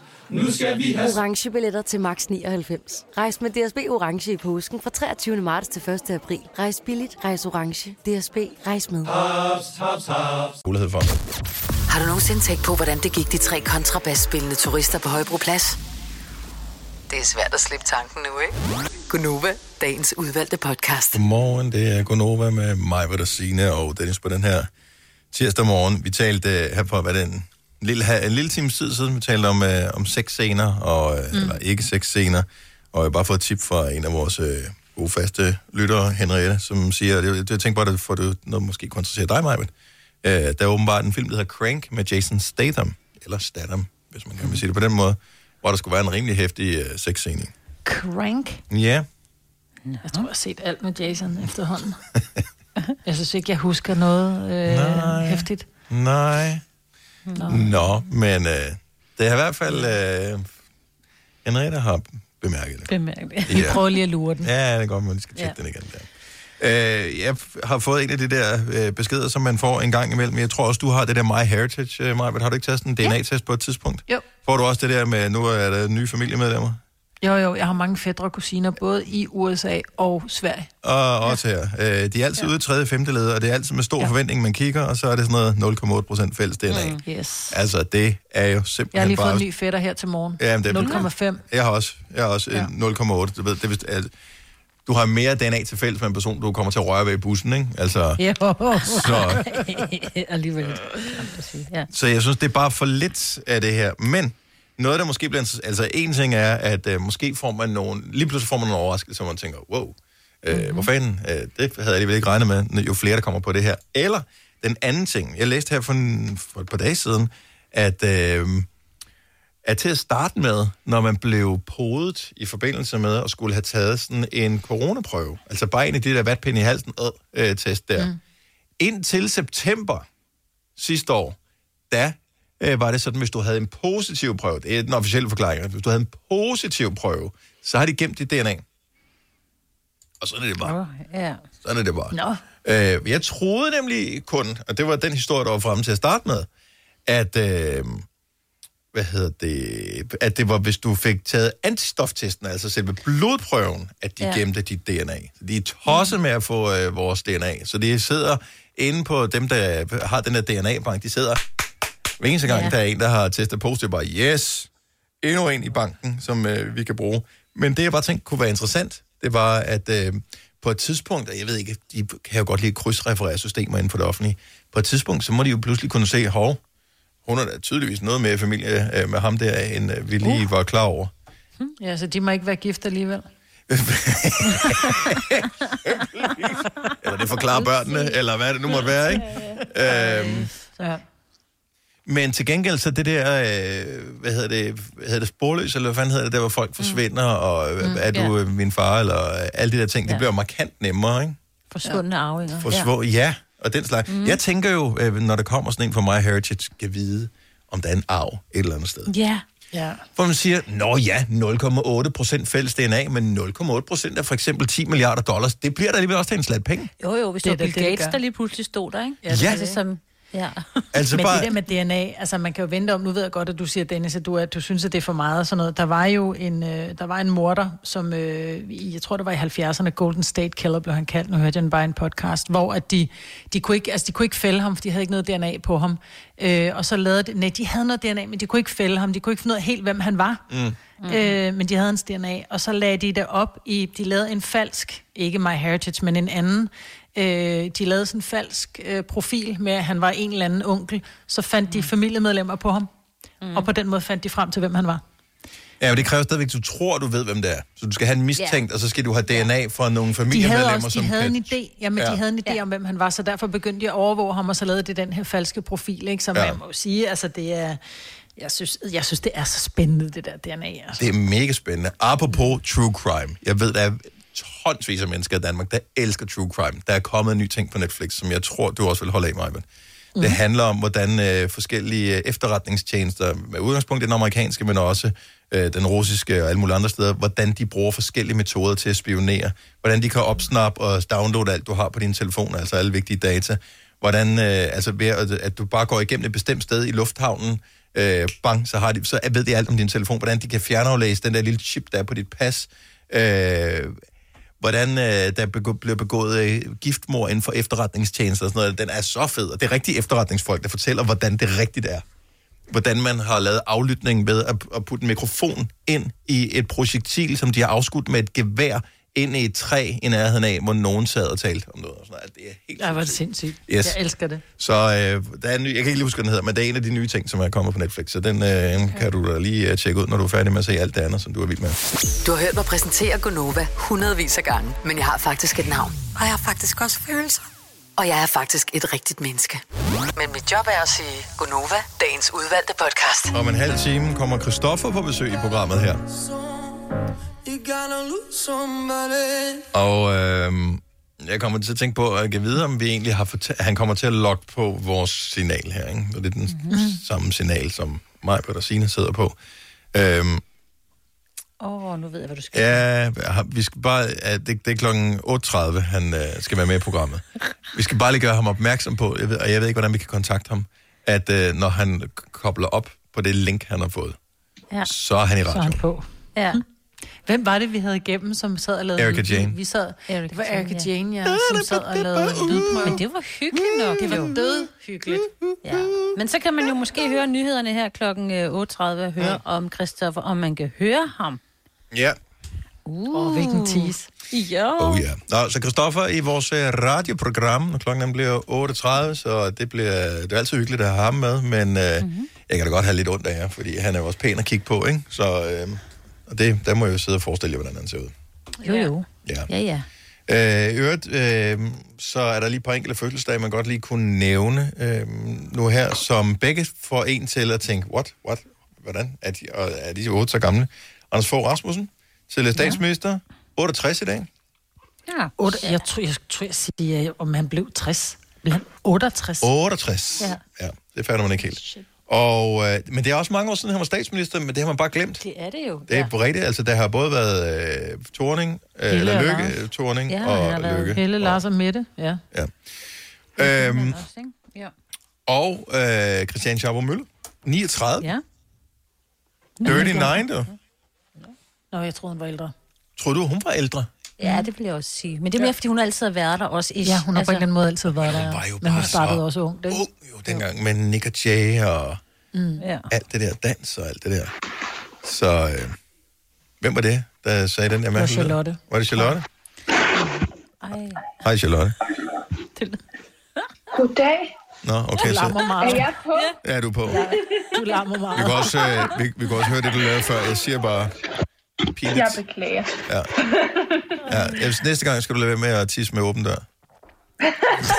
Speaker 20: Nu skal vi have...
Speaker 21: orange billetter til max 99. Rejs med DSB orange i påsken fra 23. marts til 1. april. Rejs billigt, rejs orange. DSB rejs med.
Speaker 20: Haps, haps.
Speaker 1: Mulighed for.
Speaker 4: Har du nogensinde tænkt på, hvordan det gik de tre kontrabasspillende turister på Højbroplads? Det er svært at slippe tanken nu, ikke? Gunova, dagens udvalgte podcast.
Speaker 1: Godmorgen, det er Gunova med mig, hvad der Signe og Dennis på den her tirsdag morgen. Vi talte uh, her for, hvad er, en lille, en lille time tid siden, vi talte om, uh, om seks scener, og, uh, mm. eller ikke seks scener, og jeg har bare fået et tip fra en af vores uh, gode faste lyttere, Henriette, som siger, det, det, jeg tænker bare, at for det noget måske kunne interessere dig, Majbet. Uh, der er åbenbart en film, der hedder Crank med Jason Statham, eller Statham, hvis man kan vil sige det på den måde, hvor der skulle være en rimelig hæftig uh, sexscene.
Speaker 3: Crank.
Speaker 1: Ja,
Speaker 3: Jeg tror, jeg har set alt med Jason efterhånden. jeg synes ikke, jeg husker noget øh,
Speaker 1: Nej.
Speaker 3: hæftigt.
Speaker 1: nej.
Speaker 3: Nå.
Speaker 1: Nå, men øh, det er i hvert fald... Øh, Henriette har bemærket det.
Speaker 3: Bemærk det. Vi
Speaker 1: Ja.
Speaker 3: prøver lige at lure den.
Speaker 1: Ja, det er godt, men vi skal tjekke
Speaker 3: Ja.
Speaker 1: den igen der. Øh, jeg har fået en af de der øh, beskeder, som man får en gang imellem. Jeg tror også, du har det der My Heritage, øh, Maja. Har du ikke taget sådan en DNA-test på et tidspunkt?
Speaker 3: Jo.
Speaker 1: Får du også det der med, nu er der nye familiemedlemmer?
Speaker 3: Jo, jo, jeg har mange fædre og kusiner, både i USA og Sverige.
Speaker 1: Og også her. Øh, de er altid ude i tredje, femte led, og det er altid med stor ja. forventning, man kigger, og så er det sådan noget 0,8 procent fælles DNA. Mm.
Speaker 3: Yes.
Speaker 1: Altså, det er jo simpelthen
Speaker 3: Jeg har lige
Speaker 1: bare...
Speaker 3: fået en ny fætter her til morgen.
Speaker 1: Ja, men det er
Speaker 3: 0,5.
Speaker 1: Jeg har også, jeg har også
Speaker 3: Ja.
Speaker 1: ja. 0,8. Du ved, det er vist, at du har mere DNA til fælles med en person, du kommer til at røre ved i bussen, ikke? Altså,
Speaker 3: Jo.
Speaker 1: Så-
Speaker 3: Alligevel. Ja.
Speaker 1: så jeg synes, det er bare for lidt af det her. Men noget, der måske bliver... Altså, en ting er, at øh, måske får man nogle... Lige pludselig får man nogle overraskelser, hvor man tænker, wow, øh, mm-hmm. hvor fanden, øh, det havde jeg alligevel ikke regnet med, jo flere, der kommer på det her. Eller den anden ting, jeg læste her for, en, for et par dage siden, at... Øh, at til at starte med, når man blev podet i forbindelse med at skulle have taget sådan en coronaprøve, altså bare en af de der vatpinde i halsen øh, test der, mm. indtil september sidste år, da øh, var det sådan, hvis du havde en positiv prøve, det er den officielle forklaring, hvis du havde en positiv prøve, så har de gemt dit DNA. Og sådan er det bare.
Speaker 3: Oh, ja.
Speaker 1: Sådan er det bare.
Speaker 3: Nå.
Speaker 1: Øh, jeg troede nemlig kun, og det var den historie, der var fremme til at starte med, at, øh, hvad hedder det, at det var, hvis du fik taget antistoftesten, altså selve blodprøven, at de
Speaker 14: Ja.
Speaker 1: gemte dit DNA. Så de er tosset med at få øh, vores DNA. Så de sidder inde på dem, der har den der DNA-bank, de sidder hver eneste gang,
Speaker 14: Ja.
Speaker 1: der er en, der har testet positivt, bare yes, endnu en i banken, som øh, vi kan bruge. Men det, jeg bare tænkte kunne være interessant, det var, at øh, på et tidspunkt, og jeg ved ikke, de kan jo godt lide krydsreferere systemer inden for det offentlige, på et tidspunkt, så må de jo pludselig kunne se, hov, hun er da tydeligvis noget mere familie øh, med ham der, end øh, vi lige uh. var klar over.
Speaker 3: Ja, så de må ikke være gift alligevel.
Speaker 1: Eller det forklarer børnene, eller hvad det nu måtte være, ikke? Øhm,
Speaker 3: Så,
Speaker 1: Men til gengæld så det der, øh, hvad hedder det, hvad hedder det sporløs, eller hvad fanden hedder det, der hvor folk forsvinder, mm. og øh,
Speaker 2: Mm,
Speaker 1: er du
Speaker 2: ja.
Speaker 1: øh, min far, eller øh, alle de der ting, ja.
Speaker 2: Ja.
Speaker 1: det bliver markant nemmere, ikke?
Speaker 2: Forsvundne ja. arvinger.
Speaker 1: Forsvå, ja. ja, og den slags.
Speaker 2: Mm.
Speaker 1: Mm. Jeg tænker jo, øh, når der kommer sådan en fra My Heritage, skal vide, om der er en arv et eller andet sted.
Speaker 2: Ja.
Speaker 3: Ja.
Speaker 1: Hvor man siger, nå ja, 0,8 procent fælles DNA, men 0,8 procent er for eksempel 10 milliarder dollars. Det bliver der alligevel også til en slat penge.
Speaker 2: Jo, jo, hvis
Speaker 3: Det
Speaker 2: det,
Speaker 3: er
Speaker 2: var Bill
Speaker 3: det
Speaker 2: Gates, der lige pludselig stod der, ikke?
Speaker 1: Ja, det er
Speaker 2: Altså, som, ja.
Speaker 1: Altså
Speaker 3: Men
Speaker 1: bare-
Speaker 3: det der med DNA, altså man kan jo vente om, nu ved jeg godt, at du siger, Dennis, at du, at du synes, at det er for meget og sådan noget. Der var jo en, øh, der var en morder, som, øh, jeg tror det var i 70'erne, Golden State Killer blev han kaldt, nu hørte jeg den bare i en podcast, hvor at de, de, kunne ikke, altså de kunne ikke fælde ham, for de havde ikke noget DNA på ham. Øh, og så lavede de, nej, de havde noget DNA, men de kunne ikke fælde ham, de kunne ikke finde ud af helt, hvem han var.
Speaker 1: Mm.
Speaker 3: Mm. Øh, men de havde hans DNA, og så lagde de det op i, de lavede en falsk, ikke My Heritage, men en anden, øh, de lavede sådan en falsk øh, profil med, at han var en eller anden onkel, så fandt de familiemedlemmer på ham, mm. og på den måde fandt de frem til, hvem han var.
Speaker 1: Ja, men det kræver stadigvæk, at du tror, du ved, hvem det er. Så du skal have en mistænkt, og så skal du have DNA fra nogle
Speaker 3: De
Speaker 1: familiemedlemmer,
Speaker 3: havde også de
Speaker 1: som
Speaker 3: havde
Speaker 1: kan...
Speaker 3: en idé, jamen,
Speaker 1: Ja.
Speaker 3: ja. de havde en idé ja. om, hvem han var, så derfor begyndte de at overvåge ham, og så lavede de den her falske profil, ikke? Som
Speaker 1: Ja.
Speaker 3: ja. man må sige, altså det er... Jeg synes, jeg synes, det er så spændende, det der DNA. Altså.
Speaker 1: Det er mega spændende. Apropos true crime. Jeg ved, der er tonsvis af mennesker i Danmark, der elsker true crime. Der er kommet en ny ting på Netflix, som jeg tror, du også vil holde af mig med. Mm. Det handler om, hvordan øh, forskellige øh, efterretningstjenester, med udgangspunkt i den amerikanske, men også øh, den russiske og alle mulige andre steder, hvordan de bruger forskellige metoder til at spionere. Hvordan de kan opsnappe og downloade alt, du har på din telefon, altså alle vigtige data. Hvordan, øh, altså ved at, at du bare går igennem et bestemt sted i lufthavnen, øh, bang, så, har de, så ved de alt om din telefon. Hvordan de kan fjernaflæse den der lille chip, der er på dit pas. Øh, hvordan øh, der begå, bliver begået øh, giftmor inden for efterretningstjenester og sådan noget. Den er så fed, og det er rigtige efterretningsfolk, der fortæller, hvordan det rigtigt er. Hvordan man har lavet aflytning ved at, at putte en mikrofon ind i et projektil, som de har afskudt med et gevær ind i et træ i nærheden af, hvor nogen sad og talte om noget. Og sådan noget. Det er helt
Speaker 3: Ja, hvor er det sindssygt.
Speaker 1: Yes.
Speaker 3: Jeg elsker det.
Speaker 1: Så øh, der er en ny, jeg kan ikke lige huske, hvad den hedder, men det er en af de nye ting, som er kommet på Netflix. Så den øh, okay. kan du da lige øh, tjekke ud, når du er færdig med at se alt det andet, som du er vild med.
Speaker 4: Du har hørt mig præsentere Gonova hundredvis af gange, men jeg har faktisk et navn. Og jeg har faktisk også følelser. Og jeg er faktisk et rigtigt menneske. Men mit job er at sige Gonova, dagens udvalgte podcast.
Speaker 1: Om en halv time kommer Christoffer på besøg i programmet her. Og øh, jeg kommer til at tænke på, at jeg kan vide, om vi egentlig har fortalt, han kommer til at logge på vores signal her. Ikke? Og det er den mm-hmm. samme signal, som mig og Signe sidder på. Øhm,
Speaker 2: Åh, oh, nu ved jeg, hvad du skal.
Speaker 1: ja, vi skal bare, ja, det, det er klokken 8.30, han øh, skal være med i programmet. Vi skal bare lige gøre ham opmærksom på, jeg ved, og jeg ved ikke, hvordan vi kan kontakte ham, at øh, når han kobler op på det link, han har fået,
Speaker 2: Ja.
Speaker 1: så er han i
Speaker 3: Så er han på.
Speaker 2: Ja.
Speaker 3: Hvem var det, vi havde igennem, som sad og lavede
Speaker 1: Erika Jane.
Speaker 3: Vi sad,
Speaker 2: Erika
Speaker 3: det var
Speaker 2: Jane,
Speaker 3: Erika
Speaker 2: ja.
Speaker 3: Jane, ja, som sad og lavede lydprøve.
Speaker 2: Men det var hyggeligt nok.
Speaker 3: Det var død hyggeligt.
Speaker 2: Ja. Men så kan man jo måske høre nyhederne her klokken øh, 8.30 og høre om Christoffer, om man kan høre ham.
Speaker 1: Ja.
Speaker 2: Uh.
Speaker 3: Åh, hvilken tease.
Speaker 2: Ja.
Speaker 1: Oh ja. Nå, så Christoffer i vores øh, radioprogram, når klokken bliver 8.30, så det, bliver, det er altid hyggeligt at have ham med, men øh, mm-hmm. jeg kan da godt have lidt ondt af jer, fordi han er jo også pæn at kigge på, ikke? Så øh, og det, der må jeg jo sidde og forestille jer, hvordan han ser ud.
Speaker 2: Jo, jo.
Speaker 1: Ja.
Speaker 2: Ja, ja.
Speaker 1: Øh, øvrigt, øh, så er der lige et par enkelte fødselsdage, man godt lige kunne nævne øh, nu her, som begge får en til at tænke, what, what, hvordan, er de, og er de 8 så gamle? Anders Fogh Rasmussen, tidligere statsminister, 68 i dag.
Speaker 2: Ja.
Speaker 3: 8, jeg tror, jeg, tror, jeg siger, om han blev 60. Blev han 68?
Speaker 1: 68.
Speaker 3: Ja.
Speaker 1: ja det fatter man ikke helt. Og, øh, men det er også mange år siden, han var statsminister, men det har man bare glemt.
Speaker 2: Det er det jo.
Speaker 1: Det er ja. rigtigt. Altså, der har både været øh, Torning, øh,
Speaker 3: Helle
Speaker 1: eller Lykke
Speaker 3: Lars.
Speaker 1: øh, Torning
Speaker 3: Ja,
Speaker 1: og Lykke.
Speaker 3: Helle, Lars og Mette, ja.
Speaker 1: Ja. Øhm,
Speaker 2: Også? Ja.
Speaker 1: og øh, Christian Schaber Mølle, 39.
Speaker 2: Ja.
Speaker 1: Dirty Nine, du.
Speaker 3: Nå, jeg troede, han var ældre.
Speaker 1: Tror du, hun var ældre?
Speaker 2: Ja, det vil jeg også sige. Men det er mere, fordi hun altid har været der også. Ish.
Speaker 3: Ja, hun har på en eller anden måde altid været der.
Speaker 1: var jo
Speaker 3: men hun startede
Speaker 1: så
Speaker 3: også ung. Det.
Speaker 1: ung jo dengang med Nick og Jay og
Speaker 3: Mm. Ja.
Speaker 1: alt det der dans og alt det der. Så øh, hvem var det, der sagde den der
Speaker 3: Det var
Speaker 1: mærkelige?
Speaker 3: Charlotte.
Speaker 1: Var det Charlotte?
Speaker 2: Ej.
Speaker 1: Hej Charlotte.
Speaker 14: Goddag.
Speaker 1: Nå, okay,
Speaker 3: Du
Speaker 1: så
Speaker 3: larmer meget.
Speaker 14: Er jeg på?
Speaker 1: ja, er du på.
Speaker 3: Ja, du larmer meget.
Speaker 1: Vi kan, også, øh, vi, vi kan også høre det, du lavede før. Jeg siger bare, pinligt.
Speaker 14: Jeg beklager.
Speaker 1: Ja. Ja, jeg- næste gang skal du lade være med at tisse med åben dør.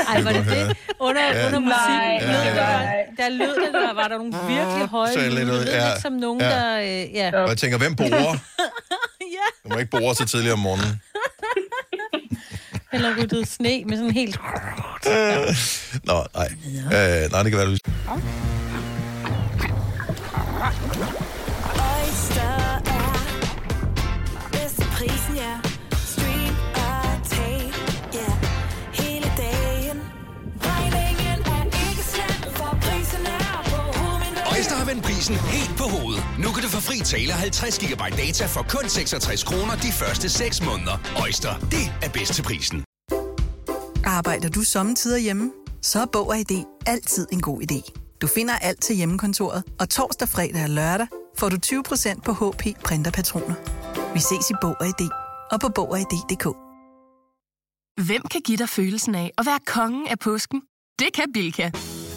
Speaker 2: Ej, var det det? Under,
Speaker 1: Ja.
Speaker 2: under
Speaker 14: Nej,
Speaker 2: musikken
Speaker 1: Ja, ja,
Speaker 2: der,
Speaker 1: ja.
Speaker 2: der lød det, der var der nogle virkelig høje
Speaker 1: er
Speaker 2: lyde. Det lød
Speaker 1: ja,
Speaker 2: som nogen,
Speaker 1: ja.
Speaker 2: der... Øh, ja.
Speaker 1: Og jeg tænker, hvem borer? Du må ikke bore så tidligt om morgenen.
Speaker 2: Eller ryddet sne med sådan helt...
Speaker 1: Øh, Nå, nej. Øh, nej, det kan være, du...
Speaker 9: vendt prisen helt på hovedet. Nu kan du få fri tale 50 GB data for kun 66 kroner de første 6 måneder. Øjster, det er bedst til prisen.
Speaker 18: Arbejder du sommetider hjemme? Så er Bog og ID altid en god idé. Du finder alt til hjemmekontoret, og torsdag, fredag og lørdag får du 20% på HP printerpatroner. Vi ses i Bog og ID og på Bog og ID.dk.
Speaker 19: Hvem kan give dig følelsen af at være kongen af påsken? Det kan Bilka!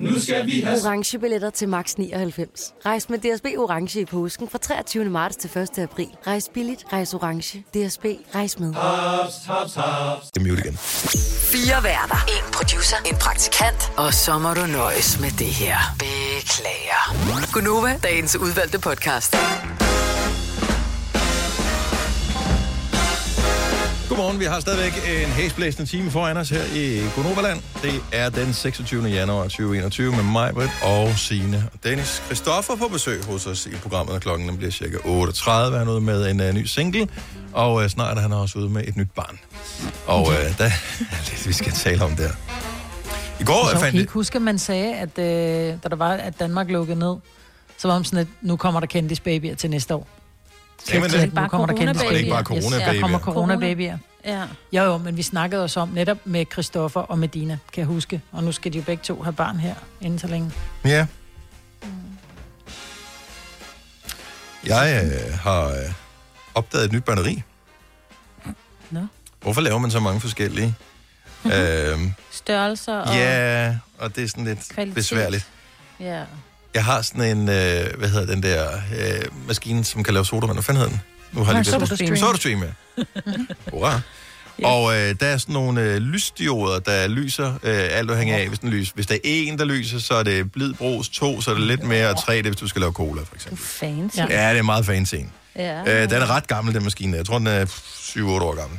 Speaker 20: Nu skal vi have...
Speaker 21: Orange billetter til max 99. Rejs med DSB Orange i påsken fra 23. marts til 1. april. Rejs billigt, rejs orange. DSB, rejs med.
Speaker 20: Haps, haps.
Speaker 1: Det er mute igen.
Speaker 4: Fire værter. En producer. En praktikant. Og så må du nøjes med det her. Beklager. Gunova, dagens udvalgte podcast.
Speaker 1: Godmorgen, vi har stadigvæk en hæsblæsende time foran os her i Gonoverland. Det er den 26. januar 2021 med mig, Britt og Signe og Dennis. Christoffer på besøg hos os i programmet, og klokken bliver cirka 8.30. Han er ude med en uh, ny single, og uh, snart er han også ude med et nyt barn. Og uh, der er lidt, vi skal tale om der. I går jeg
Speaker 3: kan
Speaker 1: fandt det...
Speaker 3: ikke huske, at man sagde, at øh, da der var, at Danmark lukkede ned, så var man sådan, at nu kommer der kendis babyer til næste år.
Speaker 1: Sagde man det?
Speaker 3: at Nu kommer der kendis
Speaker 1: Nå, det er ikke bare coronababyer.
Speaker 3: Der kommer coronababyer.
Speaker 2: Ja.
Speaker 3: Jo, jo, men vi snakkede også om netop med Christoffer og Medina, kan jeg huske. Og nu skal de jo begge to have barn her, inden så længe.
Speaker 1: Ja. Jeg øh, har øh, opdaget et nyt batteri.
Speaker 2: Nå.
Speaker 1: Hvorfor laver man så mange forskellige? øhm,
Speaker 2: Størrelser og
Speaker 1: ja, og det er sådan lidt
Speaker 2: kvalitet.
Speaker 1: besværligt.
Speaker 2: Ja.
Speaker 1: Jeg har sådan en, øh, hvad hedder den der øh, maskine, som kan lave sodavand. Hvad fanden hedder den? Nu har jeg lige
Speaker 3: SodaStream.
Speaker 1: SodaStream, ja. Hurra. Og øh, der er sådan nogle øh, lysdioder, der lyser øh, alt afhængig af, hvis, den lys. hvis der er en, der lyser, så er det blid brus, to, så er det lidt mere, og tre, det er, hvis du skal lave cola, for eksempel.
Speaker 2: Fancy.
Speaker 1: Ja, det er meget fancy.
Speaker 2: Ja.
Speaker 1: Øh, den er ret gammel, den maskine. Jeg tror, den er 7-8 år gammel.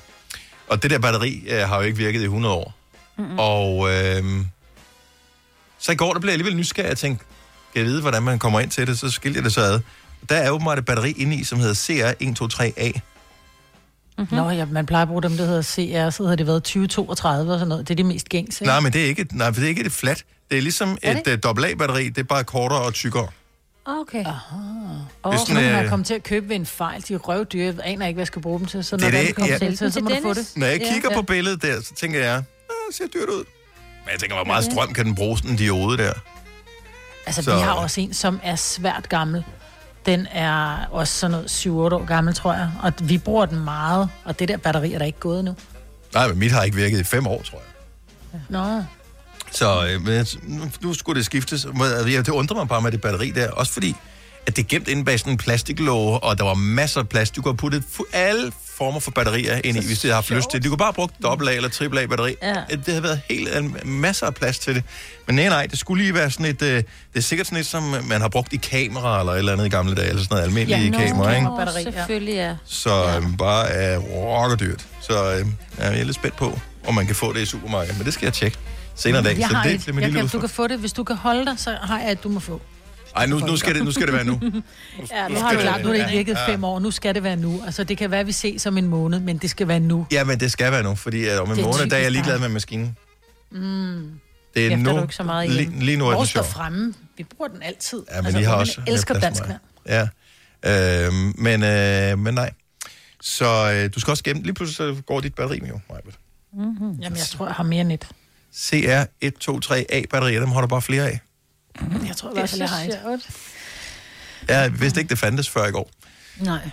Speaker 1: Og det der batteri øh, har jo ikke virket i 100 år. Mm-hmm. Og øh, så i går, der blev jeg alligevel nysgerrig og tænkte, kan jeg vide, hvordan man kommer ind til det? Så skilte jeg det så ad. Der er åbenbart et batteri inde i, som hedder CR123A.
Speaker 3: Mm-hmm. Nå, ja, man plejer at bruge dem, der hedder CR, så hedder det været 2032 og sådan noget. Det er det mest gængse. ikke?
Speaker 1: Nej, men det er ikke et, nej, for det er ikke et flat. Det er ligesom
Speaker 3: Er
Speaker 1: et uh, AA-batteri, det er bare kortere og tykkere.
Speaker 2: Okay.
Speaker 3: Aha.
Speaker 1: Det
Speaker 3: Og
Speaker 1: sådan,
Speaker 3: sådan,
Speaker 1: øh,
Speaker 3: jeg kommet til at købe ved en fejl. De er røvdyre. Jeg aner ikke, hvad jeg skal bruge dem til. Så
Speaker 1: Det
Speaker 3: når det,
Speaker 1: det,
Speaker 3: det kommer
Speaker 1: ja.
Speaker 3: til, så, så må du få det.
Speaker 1: Når jeg kigger på billedet der, så tænker jeg, ah, det ser dyrt ud. Men jeg tænker, hvor meget strøm kan den bruge sådan en diode der?
Speaker 3: Altså,
Speaker 1: Så-
Speaker 3: vi har også en, som er svært gammel. Den er også sådan noget 7-8 år gammel, tror jeg. Og vi bruger den meget, og det der batteri er der ikke gået nu.
Speaker 1: Nej, men mit har ikke virket i fem år, tror jeg.
Speaker 3: Nå.
Speaker 1: Så øh, men nu, skulle det skiftes. Jeg- Det undrer mig bare med det batteri der. Også fordi, at det er gemt inde bag sådan en plastiklåge, og der var masser af plads. Du kunne have puttet fu- alle former for batterier ind i, hvis det har haft lyst til. Du kunne bare have brugt dobbelt A eller triple A batteri.
Speaker 2: Ja.
Speaker 1: Det havde været helt en masser af plads til det. Men nej, nej, det skulle lige være sådan et... Øh, det er sikkert sådan et, som man har brugt i kamera eller et eller andet i gamle dage, eller sådan noget almindelige
Speaker 2: nå,
Speaker 1: kamera, ikke?
Speaker 3: Batteri, ja.
Speaker 2: Selvfølgelig, ja.
Speaker 1: Så øh, bare er rockerdyrt. Så øh, ja, jeg er lidt spændt på, om man kan få det i supermarkedet. Men det skal jeg tjekke senere i dag.
Speaker 3: Jeg
Speaker 1: så
Speaker 3: har
Speaker 1: det
Speaker 3: et. Jeg kan, du kan få det. Hvis du kan holde dig, så har jeg et, du må få.
Speaker 1: Ej, nu, nu, skal det, nu skal det være nu.
Speaker 3: Ja, nu
Speaker 1: skal
Speaker 3: har du
Speaker 1: det
Speaker 3: klart, nu er det
Speaker 1: nu.
Speaker 3: ikke virket
Speaker 1: Ja.
Speaker 3: fem år. Nu skal det være nu. Altså, det kan være, vi ses om en måned, men det skal være nu.
Speaker 1: Ja, men det skal være nu, fordi øh, om en måned, der er jeg ligeglad med maskinen.
Speaker 3: Mm.
Speaker 1: Det er
Speaker 3: Efter
Speaker 1: nu,
Speaker 3: ikke så meget
Speaker 1: lige, lige nu er
Speaker 3: står
Speaker 1: sjovt.
Speaker 3: fremme. Vi bruger den altid.
Speaker 1: Ja, men I har også...
Speaker 3: elsker dansk.
Speaker 1: Ja, øhm, men, øh, men nej. Så øh, du skal også gemme... Lige pludselig så går dit batteri med jo, Majbert.
Speaker 3: Mm-hmm. Jamen, jeg tror, jeg har mere end et.
Speaker 1: CR123A-batterier, dem har du bare flere af.
Speaker 3: Jeg tror i hvert fald, jeg har et.
Speaker 1: Jeg vidste ikke, det fandtes før i går.
Speaker 3: Nej.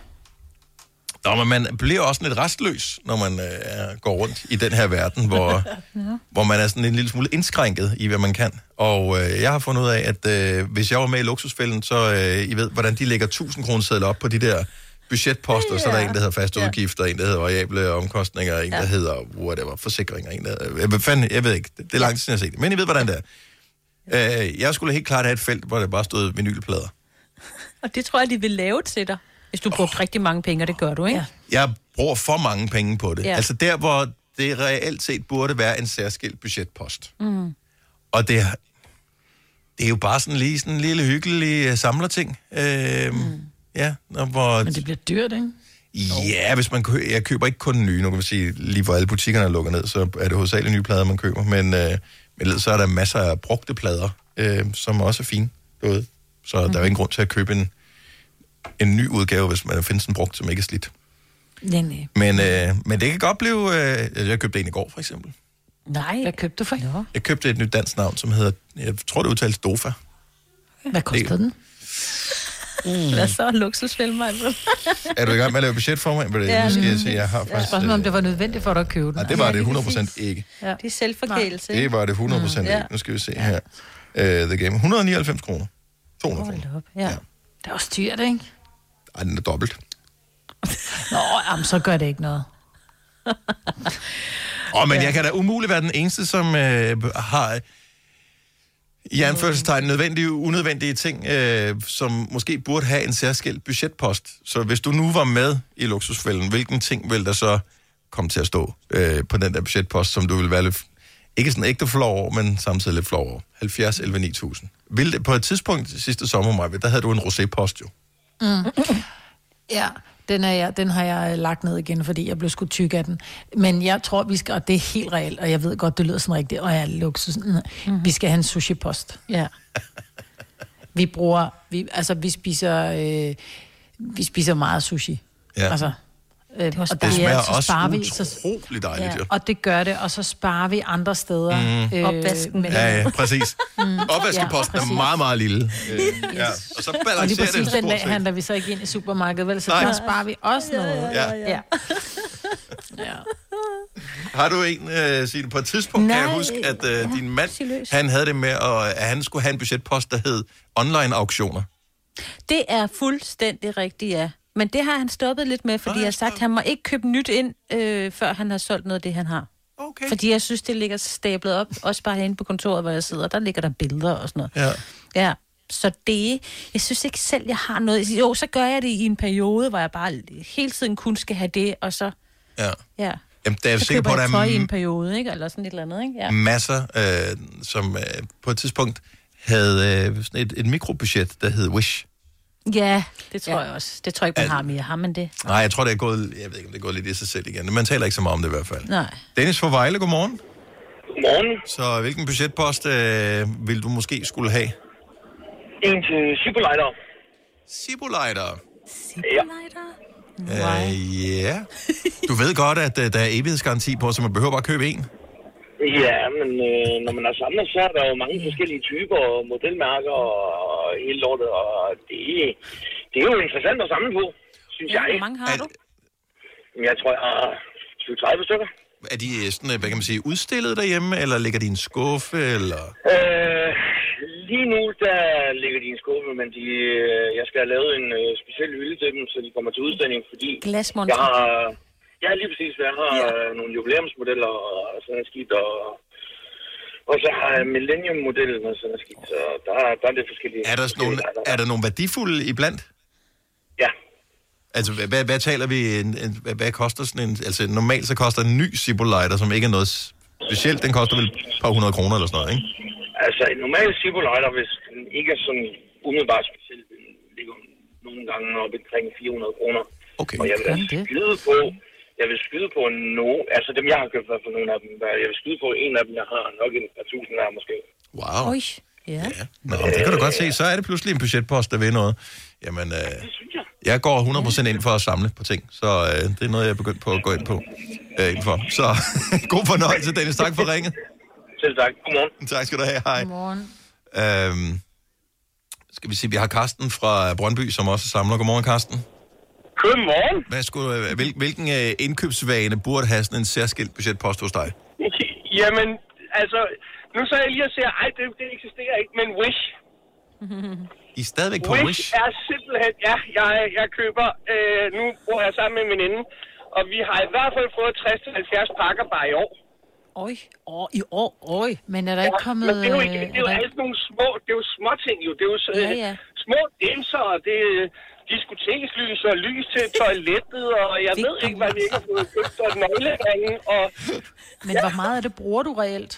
Speaker 1: Nå, men man bliver også lidt restløs, når man øh, går rundt i den her verden, hvor,
Speaker 3: Ja.
Speaker 1: hvor man er sådan en lille smule indskrænket i, hvad man kan. Og øh, jeg har fundet ud af, at øh, hvis jeg var med i luksusfælden, så øh, I ved, hvordan de lægger 1000 kroner sædler op på de der budgetposter. Ja. Så er der en, der hedder faste
Speaker 2: Ja.
Speaker 1: udgifter, en, der hedder variable omkostninger, en,
Speaker 2: Ja.
Speaker 1: der hedder whatever, forsikringer, en, der jeg, ved, fanden, jeg ved ikke, det, det er lang tid siden, jeg har set det. Men I ved, hvordan det er. Øh, jeg skulle helt klart have et felt, hvor der bare stod vinylplader.
Speaker 2: Og det tror jeg, de vil lave til dig, hvis du brugte rigtig mange penge, og det gør du, ikke? Ja.
Speaker 1: Jeg bruger for mange penge på det.
Speaker 2: Ja.
Speaker 1: Altså der, hvor det reelt set burde være en særskilt budgetpost.
Speaker 2: Mm.
Speaker 1: Og det, er- det er jo bare sådan lige sådan en lille hyggelig uh, samlerting. Uh, mm. Ja, og hvor...
Speaker 3: Men det bliver dyrt, ikke?
Speaker 1: Ja, hvis man kø- jeg køber ikke kun nye. Nu kan man sige, lige hvor alle butikkerne er lukket ned, så er det hovedsageligt nye plader, man køber. Men, øh, men ellers så er der masser af brugte plader, øh, som også er fine. Ved. Så mm. der er jo ingen grund til at købe en... en ny udgave, hvis man findes en brugt, som ikke er slidt.
Speaker 3: Nej, nej.
Speaker 1: Men, øh, men det kan godt blive... Øh, jeg købte en i går, for eksempel.
Speaker 3: Nej. Hvad købte du for? Ja.
Speaker 1: Jeg købte et nyt dansk navn, som hedder... Jeg tror, det udtales Dofa.
Speaker 3: Hvad kostede den?
Speaker 2: Mm. Hvad så? Luksusfælde mig.
Speaker 1: Er du i gang med at lave budget for mig? Ja,
Speaker 3: Ja.
Speaker 1: nu skal jeg se, jeg har
Speaker 3: Jeg
Speaker 1: faktisk...
Speaker 3: spørgsmål, om det var nødvendigt for dig at købe den.
Speaker 1: Nej, det var det 100% ikke.
Speaker 2: Ja. Det er selvforkælelse.
Speaker 1: Det var det 100%
Speaker 2: Mm.
Speaker 1: ikke.
Speaker 2: Ja.
Speaker 1: Nu skal vi se her. Uh, The Game. 199 kroner. 200 kroner.
Speaker 2: Hold op. Ja.
Speaker 3: Det er også dyrt, ikke?
Speaker 1: Ej, den er dobbelt.
Speaker 3: Nå, jamen, så gør det ikke noget.
Speaker 1: Åh, oh, men jeg kan da umuligt være den eneste, som øh, har i anførselstegn nødvendige, unødvendige ting, øh, som måske burde have en særskilt budgetpost. Så hvis du nu var med i luksusfælden, hvilken ting vil der så komme til at stå øh, på den der budgetpost, som du vil være lidt, ikke sådan ægte flov over, men samtidig lidt flov over? 70, 11, 9000. Vil det, på et tidspunkt sidste sommer, Maja, der havde du en rosé-post jo.
Speaker 3: Mm. Ja, den, er jeg, den har jeg lagt ned igen, fordi jeg blev sgu tyk af den. Men jeg tror, vi skal, og det er helt reelt, og jeg ved godt, det lyder sådan rigtigt, og jeg er luksus. Mm-hmm. Vi skal have en sushi-post.
Speaker 2: Ja.
Speaker 3: Vi bruger, vi, altså vi spiser, øh, vi spiser meget sushi.
Speaker 1: Ja.
Speaker 3: Altså, øh, og
Speaker 1: Det smager
Speaker 3: så
Speaker 1: også
Speaker 3: sparer vi, så,
Speaker 1: utroligt dejligt, jo.
Speaker 3: og det gør det, og så sparer vi andre steder.
Speaker 1: Mhm.
Speaker 3: Opvasken.
Speaker 1: Ja, ja, præcis.
Speaker 3: Mm.
Speaker 1: Opvaskeposten
Speaker 3: Ja,
Speaker 1: er
Speaker 3: præcis.
Speaker 1: meget, meget lille. Øh, ja. Og så
Speaker 3: Og lige
Speaker 1: balancerer det
Speaker 3: præcis den dag handler vi så ikke ind i supermarkedet, vel? Så
Speaker 1: Nej.
Speaker 3: der sparer vi også noget.
Speaker 1: ja,
Speaker 3: ja.
Speaker 1: Har du en, uh, Signe, på et tidspunkt kan jeg
Speaker 2: Nej,
Speaker 1: huske, at uh, din mand, han havde det med, at, at han skulle have en budgetpost, der hed online-auktioner.
Speaker 2: Det er fuldstændig rigtigt, ja. Men det har han stoppet lidt med, fordi jeg har sagt, at han må ikke købe nyt ind, øh, før han har solgt noget af det, han har.
Speaker 1: Okay.
Speaker 2: Fordi jeg synes, det ligger stablet op, også bare herinde på kontoret, hvor jeg sidder. Der ligger der billeder og sådan noget.
Speaker 1: Ja.
Speaker 2: Ja, så det, jeg synes ikke selv, jeg har noget. Jo, så gør jeg det i en periode, hvor jeg bare hele tiden kun skal have det, og så,
Speaker 1: Ja.
Speaker 2: ja.
Speaker 1: Jamen, der er jeg sikker på, at der
Speaker 2: tøj i
Speaker 1: er
Speaker 2: en periode, ikke? Eller sådan et eller andet, ikke? Ja.
Speaker 1: masser, øh, som øh, på et tidspunkt havde øh, sådan et, et mikrobudget, der hed Wish.
Speaker 2: Ja, det tror ja. jeg også. Det tror jeg ikke, man har mere. Har man det?
Speaker 1: Nej, jeg tror, det er gået, jeg ved ikke, om det er gået lidt i sig selv igen. Man taler ikke så meget om det i hvert fald.
Speaker 2: Nej.
Speaker 1: Dennis fra Vejle, godmorgen.
Speaker 5: Godmorgen.
Speaker 1: Så hvilken budgetpost øh, vil du måske skulle have?
Speaker 5: En til Cibolejder.
Speaker 1: Cibolejder?
Speaker 5: Ja.
Speaker 1: Øh, ja. Du ved godt, at øh, der er evighedsgaranti på, så man behøver bare købe en.
Speaker 5: Ja, men øh, når man har samlet, så er der jo mange forskellige typer og modelmærker og hele lortet, og det, det er jo interessant at samle på, synes jeg. Hvor
Speaker 2: mange har du?
Speaker 5: Jeg tror, jeg har 20-30 stykker.
Speaker 1: Er de sådan, øh, hvad kan man sige, udstillet derhjemme, eller ligger de i en skuffe, eller...
Speaker 5: Øh, lige nu, der ligger de i en skuffe, men de, øh, jeg skal have lavet en øh, speciel hylde til dem, så de kommer til udstilling, fordi
Speaker 2: Glasmontre.
Speaker 5: jeg har... Ja, lige præcis. Jeg har ja. nogle jubilæumsmodeller og sådan noget skidt, og, og så har jeg Millennium-modellen og sådan noget skidt, så der, der er lidt forskellige.
Speaker 1: Er der, nogle, er der nogle værdifulde iblandt?
Speaker 5: Ja.
Speaker 1: Altså, hvad, hvad, hvad taler vi? En, en, hvad, hvad koster sådan en... Altså, normalt så koster en ny Ciboliter, som ikke er noget specielt, den koster vel et par hundrede kroner eller sådan noget, ikke?
Speaker 5: Altså, en normal Cibolejder, hvis den ikke er sådan umiddelbart speciel, den ligger nogle gange op omkring 400 kroner.
Speaker 1: Okay.
Speaker 5: Og jeg vil skyde på, jeg vil skyde på no, altså dem jeg har købt fald nogle af dem, jeg vil skyde på en af dem, jeg har nok en par tusind her måske.
Speaker 1: Wow.
Speaker 2: Oj, ja.
Speaker 1: Nå, men det kan du godt se. Så er det pludselig en budgetpost, der vil noget. Jamen, øh, jeg går 100% ind for at samle på ting, så øh, det er noget, jeg er begyndt på at gå ind på. Øh, ind for. Så god fornøjelse, Dennis. Tak for ringet.
Speaker 5: Selv tak. Godmorgen.
Speaker 1: Tak skal du have. Hej.
Speaker 3: Godmorgen.
Speaker 1: Øhm, skal vi se, vi har Karsten fra Brøndby, som også samler. Godmorgen, Karsten.
Speaker 5: Godmorgen.
Speaker 1: Hvad skulle, øh, hvil, hvilken øh, indkøbsvane burde have sådan en særskilt budgetpost hos dig?
Speaker 14: Jamen, altså, nu så jeg lige og siger, ej, det, det eksisterer ikke, men Wish.
Speaker 1: I er stadigvæk på
Speaker 14: Wish,
Speaker 1: Wish?
Speaker 14: er simpelthen, ja, jeg, jeg køber, øh, nu bor jeg sammen med en veninde, og vi har i hvert fald fået 60-70 pakker bare i år.
Speaker 2: Oj, år i år, oj.
Speaker 3: Men er der ikke kommet...
Speaker 14: Men det er jo, ikke,
Speaker 3: øh,
Speaker 14: det er jo alt nogle små, det er jo små ting jo, det er jo så,
Speaker 2: Ja, ja.
Speaker 14: små dimser, og det er diskotekslys og lys til toilettet, og jeg ved ikke, hvad vi ikke har fået købt, og nøgleringen, og
Speaker 3: Men hvor meget af det bruger du reelt?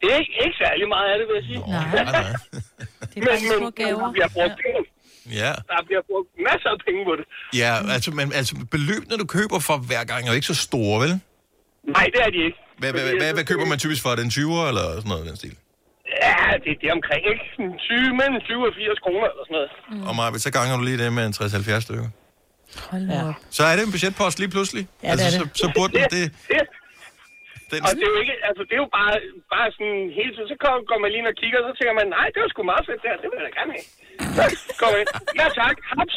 Speaker 14: det er ikke, ikke særlig meget af det, vil jeg sige.
Speaker 3: Nej.
Speaker 14: Det er bare men, små gaver. Der bliver brugt penge.
Speaker 1: Ja.
Speaker 14: Der bliver brugt masser af penge på det.
Speaker 1: Ja, altså, men, altså beløbene, du køber for hver gang, er jo ikke så store, vel?
Speaker 14: Nej, det er de ikke.
Speaker 1: Hvad, hvad, hvad, hvad, køber man typisk for? Er det en 20'er eller sådan noget den stil?
Speaker 14: Ja, det, det er omkring, ikke? 20, mellem 20 og 80 kroner eller sådan noget.
Speaker 1: Mm. Og Maja, så ganger du lige det med en 60-70 stykker.
Speaker 2: Hold nu op.
Speaker 1: Så er det en budgetpost lige pludselig.
Speaker 2: Ja, det
Speaker 1: altså,
Speaker 2: er
Speaker 1: Så,
Speaker 2: det.
Speaker 1: så burde den det... Den,
Speaker 14: Og det er jo ikke, altså det er jo bare, bare sådan hele tiden, så går, går man lige ind og kigger, og så tænker man, nej, det var sgu meget fedt det her, det vil jeg da gerne have. Så går man ind, ja tak, haps.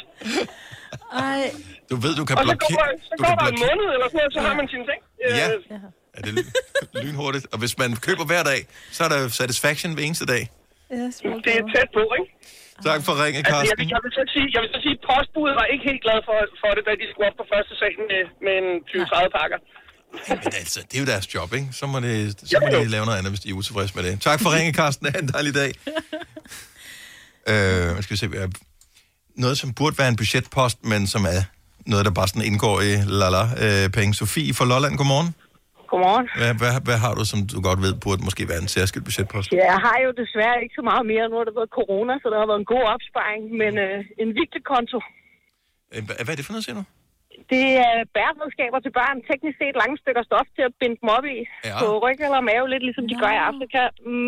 Speaker 2: Ej.
Speaker 1: du ved, du kan
Speaker 14: Og så går,
Speaker 1: blokere...
Speaker 14: der- så
Speaker 1: Du
Speaker 14: går
Speaker 1: kan
Speaker 14: der en
Speaker 1: blokere...
Speaker 14: måned eller sådan noget, så har man sine ting.
Speaker 1: Ja.
Speaker 14: Øh,
Speaker 1: Er det lyn- lynhurtigt? Og hvis man køber hver dag, så er der satisfaction hver eneste dag.
Speaker 14: Det er tæt på, ikke?
Speaker 1: Tak for ringe,
Speaker 14: Altså, jeg,
Speaker 1: Karsten.
Speaker 14: vil, jeg, vil så sige, jeg vil så sige, at postbuddet var ikke helt glad for, for det, da de skulle op på første sal med, med en 20-30 pakker.
Speaker 1: Men altså, det er jo deres job, ikke? Så må, det, så må de lave noget andet, hvis de er utilfredse med det. Tak for ringe, Karsten. Ha' en dejlig dag. øh, skal vi se, noget, som burde være en budgetpost, men som er noget, der bare sådan indgår i lala øh, penge. Sofie fra Lolland, godmorgen.
Speaker 22: Godmorgen.
Speaker 1: Hvad, hvad, hvad har du, som du godt ved, burde måske være en særskilt budgetpost?
Speaker 22: Ja, jeg har jo desværre ikke så meget mere. Nu har det været corona, så der har været en god opsparing. Men øh, en vigtig konto,
Speaker 1: Øh, Hvad hvad er det for noget, siger du?
Speaker 22: det er bæredredskaber til børn. Teknisk set lange stykker stof til at binde dem op i.
Speaker 1: Ja.
Speaker 22: På ryg eller mave, lidt ligesom de gør i Afrika.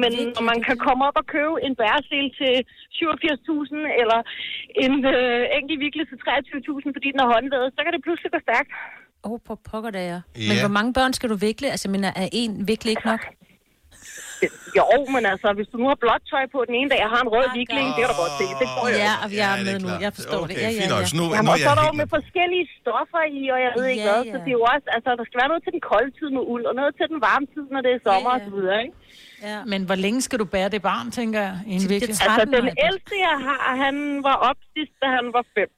Speaker 22: Men når man kan komme op og købe en bæresel til 87.000, eller en øh, enkelt vikle til 23.000, fordi den er håndlavet, så kan det pludselig gå stærkt.
Speaker 2: Åh, oh, på pokker der er. Men
Speaker 22: Ja.
Speaker 2: hvor mange børn skal du vikle? Altså, men er en vikle ikke nok?
Speaker 22: Jo, men altså, hvis du nu har blåt tøj på den ene dag, og har en rød vikling, det kan du godt se. Det får jeg
Speaker 2: Ja,
Speaker 22: ikke.
Speaker 2: og jeg er med nu. Jeg forstår det. Ja, ja,
Speaker 1: fint nok. Så
Speaker 2: ja.
Speaker 1: nu-
Speaker 22: Jamen,
Speaker 1: nu er
Speaker 22: og så
Speaker 1: jeg
Speaker 22: er der jo med forskellige stoffer i, og jeg ved ikke
Speaker 2: Ja,
Speaker 22: hvad, så
Speaker 2: ja.
Speaker 22: det er jo også, altså, der skal være noget til den kolde tid med uld, og noget til den varme tid, når det er sommer og så videre, ikke?
Speaker 2: Ja.
Speaker 3: Men hvor længe skal du bære det barn, tænker jeg, i en vikle?
Speaker 22: Altså, den ældste, jeg har, han var op sidst, da han var fem.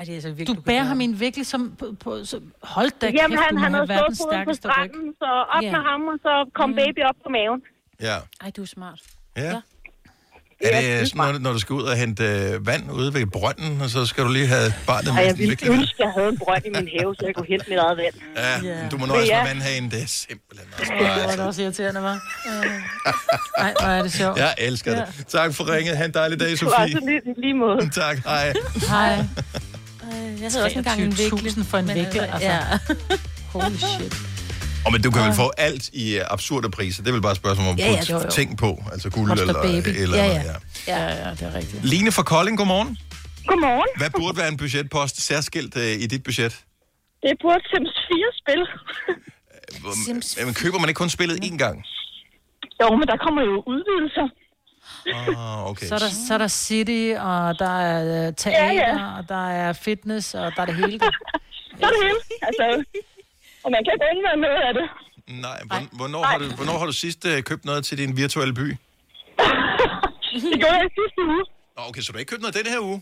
Speaker 2: Ej, det er så
Speaker 3: Du bærer ham i en vikle, som på, på så, hold da
Speaker 22: Jamen,
Speaker 3: kæft,
Speaker 22: han,
Speaker 3: du
Speaker 22: han havde stået foden på
Speaker 3: stærkeste ryg.
Speaker 22: stranden, så op
Speaker 2: Ja.
Speaker 22: med ham, og så kom baby op på maven.
Speaker 1: Ja.
Speaker 2: Ej, du er smart.
Speaker 1: Ja. Er det sådan noget, når du skal ud og hente øh, vand ude ved brønden, og så skal du lige have barnet med
Speaker 22: jeg ville
Speaker 1: vikle?
Speaker 22: ønske, at jeg havde en brønd i min have, så jeg kunne hente mit eget vand.
Speaker 1: Ja,
Speaker 22: Ja.
Speaker 1: du må nøjes
Speaker 22: ja.
Speaker 1: med vandhagen, det er simpelthen også
Speaker 3: Åh, hvor er
Speaker 1: bare...
Speaker 3: det også irriterende, var. Nej, hvor er det sjovt.
Speaker 1: Jeg elsker det. Tak for ringet. Ha' en dejlig dag,
Speaker 22: Det var
Speaker 1: Sofie.
Speaker 22: altså lige, lige måde.
Speaker 1: Tak, hej.
Speaker 3: Hej.
Speaker 2: Jeg havde også engang en vikle.
Speaker 3: 23.000 for en
Speaker 2: men
Speaker 3: vikle,
Speaker 2: altså,
Speaker 3: altså.
Speaker 2: Ja.
Speaker 3: Holy shit.
Speaker 1: Og men du kan vel få alt i uh, absurde priser. Det er vel bare et spørgsmål om at
Speaker 3: Ja, ja,
Speaker 1: putte ting på. Altså guld
Speaker 3: Monster
Speaker 1: eller
Speaker 3: baby.
Speaker 1: eller
Speaker 3: Ja,
Speaker 1: andet,
Speaker 3: ja. Ja, ja, det er rigtigt.
Speaker 1: Line fra Kolding, godmorgen.
Speaker 22: Godmorgen.
Speaker 1: Hvad burde være en budgetpost særskilt uh, i dit budget?
Speaker 22: Det burde Sims 4-spil.
Speaker 1: Hvor- Men køber man ikke kun spillet én gang?
Speaker 22: Jo, men der kommer jo udvidelser.
Speaker 1: Ah, okay.
Speaker 3: Så er, der, så er der city, og der er øh, teater,
Speaker 22: Ja, ja.
Speaker 3: og der er fitness, og der er det hele. Der.
Speaker 22: Så er det hele. Altså, og man kan ikke undvære noget af det.
Speaker 1: Nej, hvorn- hvornår har, du, hvornår har du sidst uh, købt noget til din virtuelle by?
Speaker 22: Det gjorde jeg sidste uge.
Speaker 1: Nå, okay, så du har ikke købt noget denne her uge?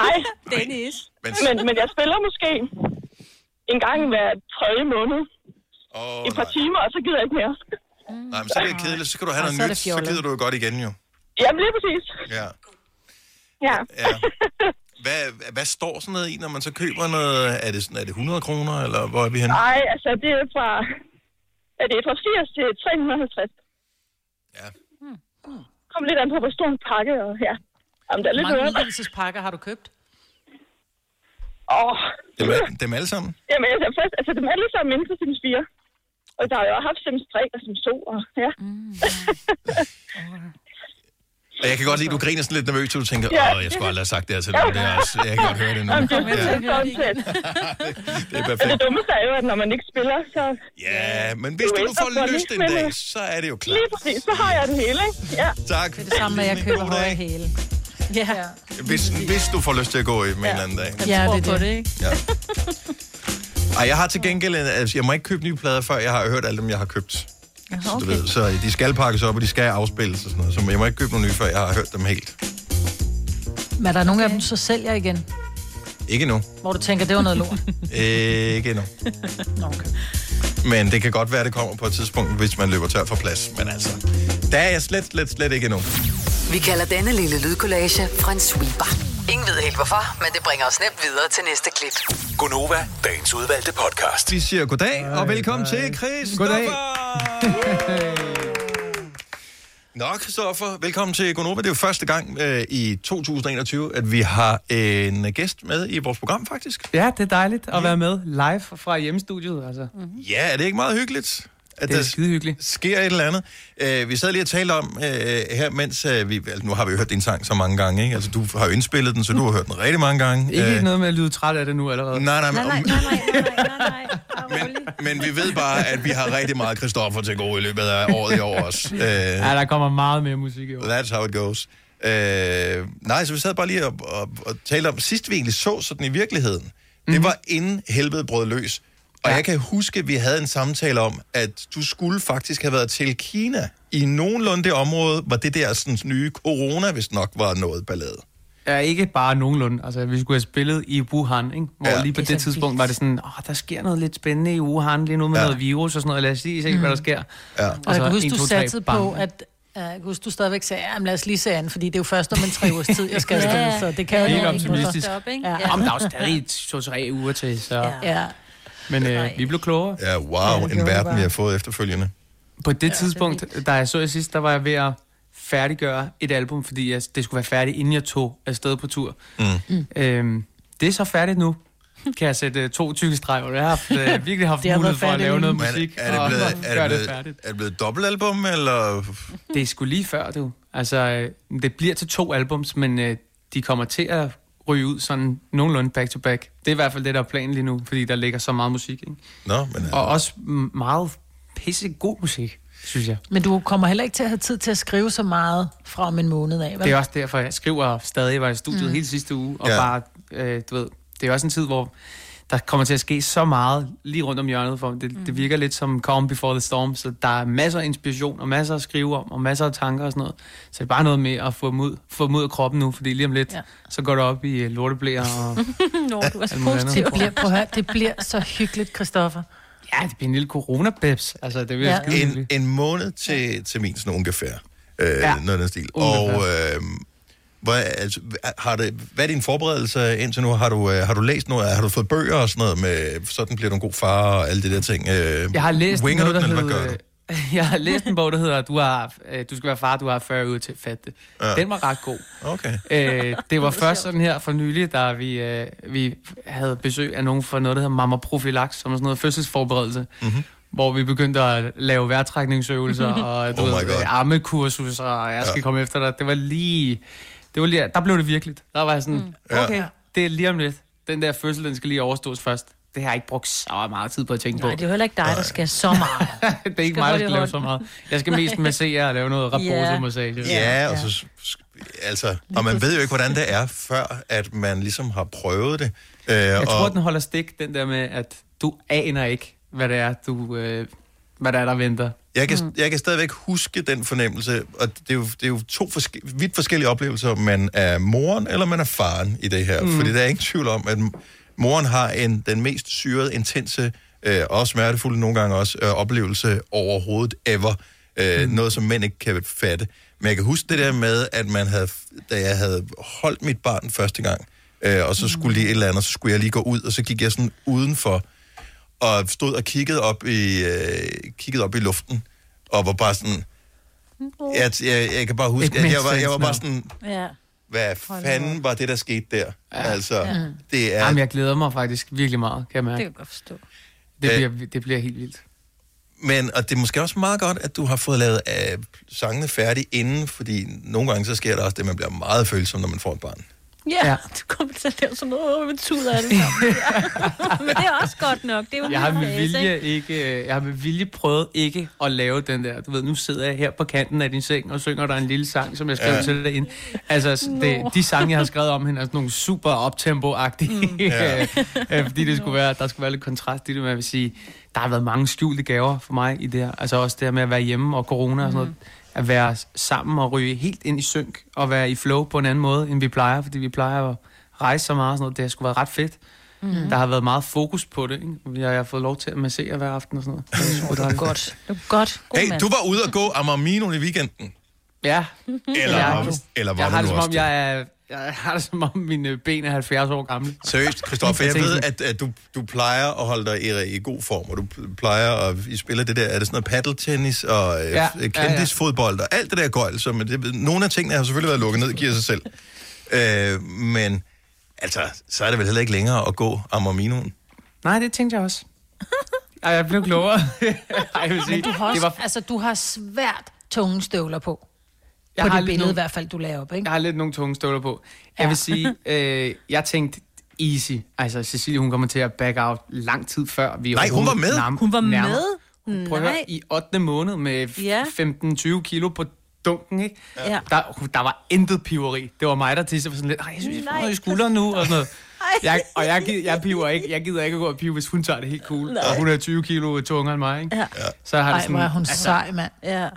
Speaker 22: Nej.
Speaker 2: Dennis.
Speaker 1: Men,
Speaker 22: Men, men jeg spiller måske en gang hver tredje måned.
Speaker 1: oh,
Speaker 22: Et par timer, og så gider jeg ikke mere.
Speaker 1: nej, men så er det kedeligt. Så skal du have
Speaker 22: Og
Speaker 1: noget nyt, så gider du jo godt igen jo.
Speaker 22: Jamen, lige præcis.
Speaker 1: Ja.
Speaker 22: Ja.
Speaker 1: ja. Hvad, hvad står sådan noget i, når man så køber noget? Er det, sådan, er det 100 kroner, eller hvor er vi henne?
Speaker 22: Nej, altså, det er fra... Ja, det er fra 80 til 350.
Speaker 1: Ja.
Speaker 22: Kom lidt an på, hvor stor en pakke, og ja. Jamen, der er
Speaker 3: Hvor
Speaker 22: lidt
Speaker 3: mange
Speaker 22: noget.
Speaker 3: udvidelsespakker har du købt?
Speaker 22: Åh,
Speaker 1: Dem, er- dem alle sammen?
Speaker 22: jamen, altså, først, altså, dem er alle sammen inden for Sims 4. Og der har jo haft Sims 3 og Sims 2, og ja.
Speaker 1: Og jeg kan godt lide, at du griner sådan lidt nervøst, og du tænker,
Speaker 22: Ja.
Speaker 1: åh, jeg skulle aldrig have sagt det her til dig. Det er også, jeg kan godt høre det nu.
Speaker 22: Jamen, det er
Speaker 1: Ja, det er perfekt.
Speaker 22: det dummeste er jo, at når man ikke spiller, så...
Speaker 1: Ja, men hvis du nu får lyst en dag, så er det jo klart.
Speaker 22: Lige præcis, så har jeg den hele, ikke? Ja.
Speaker 1: Tak.
Speaker 3: Det er det samme med, at jeg køber høje hæle. Ja.
Speaker 1: Hvis, hvis du får lyst til at gå i med en eller anden dag.
Speaker 3: Ja, det er det.
Speaker 2: ikke?
Speaker 1: Ja. Ej, jeg har til gengæld, en, altså, jeg må ikke købe nye plader, før jeg har hørt alle dem, jeg har købt. Så, du ved, så de skal pakkes op, og de skal afspilles og sådan noget. Så jeg må ikke købe nogle nye, før jeg har hørt dem helt.
Speaker 3: Men er der nogle af dem, så sælger igen?
Speaker 1: Ikke nu.
Speaker 3: Hvor du tænker, det var noget lort?
Speaker 1: Ikke endnu.
Speaker 3: Okay.
Speaker 1: Men det kan godt være, det kommer på et tidspunkt, hvis man løber tør for plads. Men altså, der er jeg slet, slet, slet ikke endnu.
Speaker 4: Vi kalder denne lille lydkollage en sweeper. Ingen ved helt hvorfor, men det bringer os nemt videre til næste klip.
Speaker 1: Gonova, dagens udvalgte podcast. Vi siger goddag, og velkommen til Chris.
Speaker 23: Goddag.
Speaker 1: Nå, Christoffer, velkommen til Gonova. Det er jo første gang øh, i 2021, at vi har en gæst med i vores program, faktisk.
Speaker 23: Ja, det er dejligt at være med live fra hjemmestudiet. Altså.
Speaker 1: Ja, er det ikke meget hyggeligt? At
Speaker 24: Det er
Speaker 1: der
Speaker 24: skidehyggeligt.
Speaker 1: sker et eller andet. Uh, vi sad lige og talte om uh, her, mens uh, vi... Altså, nu har vi jo hørt din sang så mange gange, ikke? Altså, du har jo indspillet den, så du har hørt den rigtig mange gange.
Speaker 24: Ikke
Speaker 1: Øh,
Speaker 24: noget med at lyde træt af det nu allerede.
Speaker 1: Nej, nej, men,
Speaker 2: Nej, nej, nej, nej, nej, nej.
Speaker 1: men vi ved bare, at vi har rigtig meget Christoffer til gode i løbet af året i år også. Uh,
Speaker 24: Ja, der kommer meget mere musik i år.
Speaker 1: That's how it goes. Øh, nej, så vi sad bare lige og, og, og talte om, sidst vi egentlig så sådan i virkeligheden, mm-hmm. det var inden helvede brød løs. Og ja. jeg kan huske, at vi havde en samtale om, at du skulle faktisk have været til Kina. I nogenlunde det område, hvor det der sådan, nye corona, hvis nok var noget ballade.
Speaker 24: Ja, ikke bare nogenlunde. Altså, vi skulle have spillet i Wuhan, ikke? hvor
Speaker 1: Ja.
Speaker 24: lige på
Speaker 2: Det
Speaker 24: det, tidspunkt
Speaker 2: vildt.
Speaker 24: var det sådan, åh, der sker noget lidt spændende i Wuhan lige nu med
Speaker 1: Ja.
Speaker 24: noget virus og sådan noget. Lad os lige se, hvad der sker.
Speaker 1: Ja.
Speaker 3: Og jeg kan huske, du satte på, at jeg kan huske, du stadigvæk sagde, ja, lad os lige se an, fordi det er jo først om en tre ugers tid, jeg skal afsted,
Speaker 2: Ja.
Speaker 3: så det kan
Speaker 24: Helt
Speaker 3: jo ikke.
Speaker 24: optimistisk.
Speaker 2: Stop, ikke?
Speaker 3: Ja.
Speaker 2: Ja.
Speaker 24: Om der er jo stadig to-tre uger til, så... Ja.
Speaker 3: Ja.
Speaker 24: Men øh, vi blev klogere.
Speaker 1: Ja, wow,
Speaker 3: Ja, det
Speaker 1: en verden, vi har fået efterfølgende.
Speaker 24: På det tidspunkt, da jeg så jer sidst, der var jeg ved at færdiggøre et album, fordi jeg, det skulle være færdigt, inden jeg tog afsted på tur.
Speaker 1: Mm.
Speaker 24: Øhm, det er så færdigt nu. Kan jeg sætte øh, to tykke streger. Jeg har haft, øh, virkelig haft
Speaker 3: Det
Speaker 24: mulighed for at lave noget
Speaker 1: Men
Speaker 24: musik.
Speaker 1: er det
Speaker 24: og
Speaker 1: blevet, er
Speaker 24: gøre
Speaker 1: det
Speaker 24: det
Speaker 1: blevet,
Speaker 24: færdigt.
Speaker 1: er det blevet et dobbeltalbum, eller...
Speaker 24: Det er sgu lige før, du. Altså, øh, det bliver til to albums, men øh, de kommer til at ryge ud sådan nogenlunde back to back. Det er i hvert fald det, der er planen lige nu, fordi der ligger så meget musik. Ikke?
Speaker 1: Nå, men...
Speaker 24: Og også meget pisse god musik, synes jeg.
Speaker 3: Men du kommer heller ikke til at have tid til at skrive så meget fra om en måned af, vel?
Speaker 24: Det er også derfor, jeg skriver stadig. Jeg var i studiet
Speaker 3: Mm.
Speaker 24: hele sidste uge, og
Speaker 1: ja.
Speaker 24: bare, øh, du ved, det er også en tid, hvor der kommer til at ske så meget lige rundt om hjørnet for. Det, mm. det virker lidt som Calm Before the Storm, så der er masser af inspiration, og masser at skrive om, og masser af tanker og sådan noget. Så det er bare noget med at få dem ud, få dem ud af kroppen nu, fordi lige om lidt,
Speaker 3: Ja.
Speaker 24: så går det op i øh, lorteblæer og
Speaker 2: Nå, du er så positiv.
Speaker 3: Det bliver, prøv det bliver så hyggeligt, Christoffer.
Speaker 24: Ja, det bliver en lille corona-bebs. Altså, det bliver
Speaker 3: Ja.
Speaker 1: en, en måned til, til min sådan ungefær. Øh. Ja. Noget af den stil.
Speaker 24: Ungefær.
Speaker 1: Og øh, hvor, altså, har det, hvad er din forberedelse indtil nu? Har du, øh, har du læst noget? Har du fået bøger og sådan noget med, sådan bliver du en god far og alle de der ting? Øh,
Speaker 24: Jeg har læst
Speaker 1: winger
Speaker 24: noget, der
Speaker 1: den, hvad gør
Speaker 24: hedder...
Speaker 1: du?
Speaker 24: Jeg har læst en bog, der hedder, du, har, øh, du skal være far, du har 40 uger til at fatte det.
Speaker 1: Ja.
Speaker 24: Den var ret god.
Speaker 1: Okay.
Speaker 24: Øh, det var først sådan her for nylig, da vi, øh, vi havde besøg af nogen fra noget, der hedder Mamma Profilaks, som er sådan noget fødselsforberedelse,
Speaker 1: Mhm.
Speaker 24: hvor vi begyndte at lave vejrtrækningsøvelser og du
Speaker 1: Oh
Speaker 24: ved, armekursus, og jeg skal
Speaker 1: Ja.
Speaker 24: komme efter dig. Det var lige... Det var lige der blev det virkeligt. Der var jeg sådan,
Speaker 1: Ja.
Speaker 24: okay, det er lige om lidt. Den der fødsel, den skal lige overstås først. Det har jeg ikke brugt så meget tid på at tænke
Speaker 2: Nej,
Speaker 24: på.
Speaker 2: det er jo heller ikke dig, der skal så meget.
Speaker 24: det er ikke
Speaker 2: skal
Speaker 24: mig, der skal lave så meget. Jeg skal mest massere og lave noget raposo-massage.
Speaker 1: Ja, og så... Altså, og man ved jo ikke, hvordan det er, før at man ligesom har prøvet det. Øh,
Speaker 24: Jeg
Speaker 1: og,
Speaker 24: tror, den holder stik, den der med, at du aner ikke, hvad det er, du, øh, hvad der er, der venter.
Speaker 1: Jeg kan, mm. jeg kan stadigvæk huske den fornemmelse, og det er jo, det er jo to forske, vidt forskellige oplevelser, om man er moren eller man er faren i det her. Mm.
Speaker 24: Mm.
Speaker 1: Fordi der er ingen tvivl om, at moren har en, den mest syrede, intense øh, og smertefulde nogle gange også øh, oplevelse overhovedet ever. Øh, mm. Noget, som mænd ikke kan fatte. Men jeg kan huske det der med, at man havde, da jeg havde holdt mit barn første gang, øh, og så skulle lige et eller andet, så skulle jeg lige gå ud, og så gik jeg sådan udenfor, og stod og kiggede op i, øh, kiggede op i luften, og var bare sådan... Jeg, jeg, jeg kan bare huske, at jeg var, jeg var bare sådan...
Speaker 2: Ja.
Speaker 1: Hvad fanden var det, der skete der? Ja. Altså,
Speaker 24: Ja.
Speaker 1: det er...
Speaker 24: Jamen, jeg glæder mig faktisk virkelig meget, kan jeg mærke.
Speaker 2: Det kan jeg godt forstå.
Speaker 24: Det
Speaker 1: Øh.
Speaker 24: bliver, det bliver helt vildt.
Speaker 1: Men, og det er måske også meget godt, at du har fået lavet øh, sangene færdige inden, fordi nogle gange så sker der også det, at man bliver meget følsom, når man får et barn.
Speaker 2: Ja, ja. du kommer til at lave sådan noget med tud af det. Men det er også godt nok. Det er jo
Speaker 24: Jeg har med vilje
Speaker 2: ikke?
Speaker 24: ikke, øh, jeg har med vilje prøvet ikke at lave den der, du ved, nu sidder jeg her på kanten af din seng og synger der en lille sang, som jeg skrev
Speaker 1: Ja.
Speaker 24: til dig ind. Altså, s- det, de sange, jeg har skrevet om hende, er sådan nogle super optempo-agtige, mm.
Speaker 1: Ja.
Speaker 24: øh, fordi det skulle være, der skulle være lidt kontrast i det, jeg vil sige, der har været mange skjulte gaver for mig i det her. Altså også det her med at være hjemme og corona og sådan noget. At være sammen og ryge helt ind i synk og være i flow på en anden måde, end vi plejer, fordi vi plejer at rejse så meget og sådan noget. Det har sgu været ret fedt. Mm. Der har været meget fokus på det. Ikke? Jeg har fået lov til at massere hver aften og sådan noget. Det er
Speaker 2: Det er godt. Det er godt. God
Speaker 1: Hey,
Speaker 2: mand.
Speaker 1: du var ude at gå Amarmino i weekenden.
Speaker 24: Ja.
Speaker 1: Eller,
Speaker 24: Jeg-
Speaker 1: eller var
Speaker 24: jeg
Speaker 1: du
Speaker 24: har det som om, jeg er... Jeg har det som om, mine ben er 70 år gamle.
Speaker 1: Seriøst, Christoffer, jeg ved, at, at du, du plejer at holde dig i, i god form, og du plejer at I spiller det der, er det sådan noget paddeltennis og øh,
Speaker 24: Ja,
Speaker 1: ja,
Speaker 24: ja, ja.
Speaker 1: kendisfodbold og alt det der gøjl, som det, nogle af tingene har selvfølgelig været lukket ned, giver sig selv. Øh, men altså, så er det vel heller ikke længere at gå Amarminoen.
Speaker 24: Nej, det tænkte jeg også. Ej, jeg blev klogere. Ej, jeg vil sige,
Speaker 3: Men du har, også,
Speaker 24: det
Speaker 3: var, altså, du har svært tunge støvler på.
Speaker 24: Jeg
Speaker 3: på
Speaker 24: har
Speaker 3: det
Speaker 24: lidt
Speaker 3: billede
Speaker 24: nogle-
Speaker 3: i hvert fald, du laver op, ikke?
Speaker 24: jeg har lidt nogle tunge støvler på. Jeg vil sige, øh, jeg tænkte easy. Altså, Cecilie, hun kommer til at back out lang tid før. Vi
Speaker 1: Nej, hun var med.
Speaker 24: Nærm-
Speaker 2: Hun var
Speaker 24: nærmer.
Speaker 2: med?
Speaker 24: Prøv at høre,
Speaker 2: Nej.
Speaker 24: i 8. måned med
Speaker 2: Ja.
Speaker 24: 15-20 kilo på dunken, ikke?
Speaker 2: Ja.
Speaker 24: Der, der var intet piveri. Det var mig, der tissede for sådan lidt, "Ej, jeg synes, jeg får noget i skulderen nu, og sådan noget. Jeg, og jeg, gider- jeg, piver ikke, jeg gider ikke at gå og pive, hvis hun tager det helt cool.
Speaker 3: Nej.
Speaker 24: Og hun er 20 kilo tungere end mig, ikke?
Speaker 2: Ja.
Speaker 24: Så har det
Speaker 3: Ej,
Speaker 24: sådan,
Speaker 3: hvor er hun sej, mand.
Speaker 2: Ja.
Speaker 24: Ja,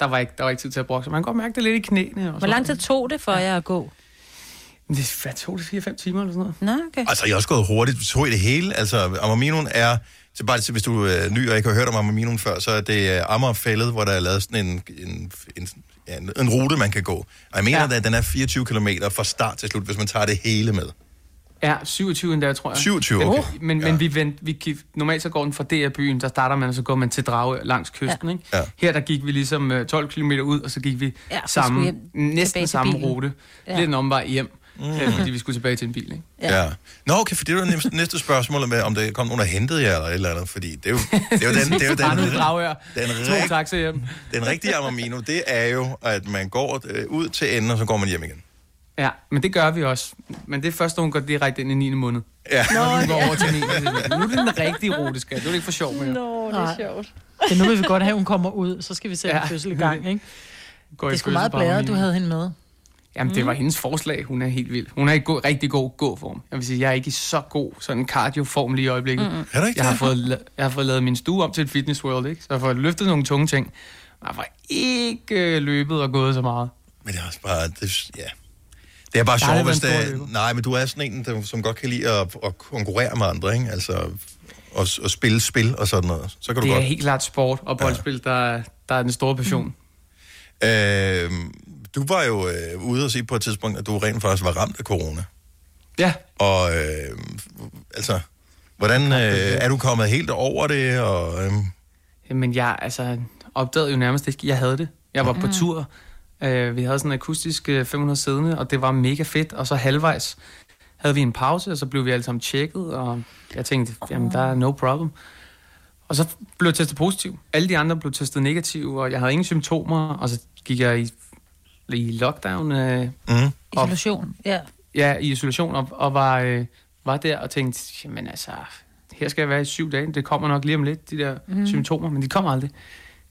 Speaker 24: der var, ikke, der var ikke tid til at brokke. Man kan godt mærke det lidt i knæene. Og
Speaker 2: Hvor
Speaker 24: sådan.
Speaker 2: lang tid tog det for jer at gå?
Speaker 24: Det hvad, tog det 4-5 timer eller sådan noget.
Speaker 2: Nå, okay.
Speaker 1: Altså, jeg er også gået hurtigt. Tog i det hele. Altså, Amaminoen er... Så bare til, hvis du er ny og ikke har hørt om Amaminoen før, så er det uh, Amagerfællet, hvor der er lavet sådan en, en, en, ja, en, en rute, man kan gå. Og jeg mener, ja. at den er 24 km fra start til slut, hvis man tager det hele med.
Speaker 24: Ja, 27 endda, tror jeg.
Speaker 1: 27,
Speaker 24: Den-
Speaker 1: okay.
Speaker 24: Men, men vi, vent, vi gik, normalt så går den fra DR-byen, der starter man, og så går man til Drage langs kysten.
Speaker 2: Ja.
Speaker 24: Ikke?
Speaker 1: Ja.
Speaker 24: Her der gik vi ligesom øh, 12 km ud, og så gik vi
Speaker 2: Ja,
Speaker 24: samme,
Speaker 2: hjem,
Speaker 24: næsten samme
Speaker 2: bilen.
Speaker 24: rute.
Speaker 2: Ja.
Speaker 24: Ja. Lidt en omvej hjem, mm. fordi vi skulle tilbage til en bil. Ikke?
Speaker 1: Ja. ja. Nå, okay, for det var næste, næste spørgsmål, med, om der kom nogen og hentede jer eller et eller andet, fordi det er jo, det er jo den, det er jo den,
Speaker 24: i Dragør.
Speaker 1: den,
Speaker 24: To taxa hjem.
Speaker 1: den rigtige Amamino, det er jo, at man går øh, ud til enden, og så går man hjem igen.
Speaker 24: Ja, men det gør vi også. Men det er først, når hun går direkte ind i 9. måned.
Speaker 1: Ja.
Speaker 24: Når hun går over til 9. Nu er det den rigtige rute, skat. Det er ikke for sjov mere.
Speaker 2: Nå, det
Speaker 3: Nej.
Speaker 2: er sjovt.
Speaker 3: Det er nu, vil vi godt have, at hun kommer ud, så skal vi sætte
Speaker 24: Ja.
Speaker 3: fødsel i gang, ikke?
Speaker 24: Går i
Speaker 3: Det er sgu meget blæret, du havde hende med.
Speaker 24: Jamen, det var hendes forslag. Hun er helt vild. Hun er i god, rigtig god gåform. Jeg vil sige, jeg er ikke i så god sådan cardioform lige i øjeblikket.
Speaker 1: Mm-mm. Er ikke
Speaker 24: jeg har, fået, la- jeg har fået lavet min stue om til et fitness world, ikke? Så jeg har fået løftet nogle tunge ting. Men jeg har ikke øh, løbet og gået så meget.
Speaker 1: Men det er også bare, det, ja. Det er bare sjovt, hvis det. Nej, men du er sådan en, der, som godt kan lide at, at konkurrere med andre, ikke? Altså, og, og spille spil og sådan noget. Så kan du
Speaker 24: Det er
Speaker 1: godt...
Speaker 24: helt klart sport og boldspil, der, er- der er den store passion.
Speaker 1: Øh, du var jo øh, ude og sige på et tidspunkt, at du rent faktisk var ramt af corona.
Speaker 24: Ja.
Speaker 1: Og øh, altså, hvordan øh, er du kommet helt over det? Og, øh,
Speaker 24: Men jeg altså, opdagede jo nærmest ikke, at jeg havde det. Jeg var på
Speaker 1: Mm.
Speaker 24: tur. Uh, vi havde sådan en akustisk øh, 500 siddende, og det var mega fedt. Og så halvvejs havde vi en pause, og så blev vi alle sammen tjekket, og jeg tænkte, jamen der er no problem. Og så blev jeg testet positiv. Alle de andre blev testet negativ, og jeg havde ingen symptomer, og så gik jeg i, i lockdown. Øh,
Speaker 1: mm.
Speaker 24: og,
Speaker 2: Isolation, ja.
Speaker 24: ja, i isolation, og, og var, øh, var der og tænkte, jamen altså, her skal jeg være i syv dage. Det kommer nok lige om lidt, de der mm. symptomer, men de kommer aldrig.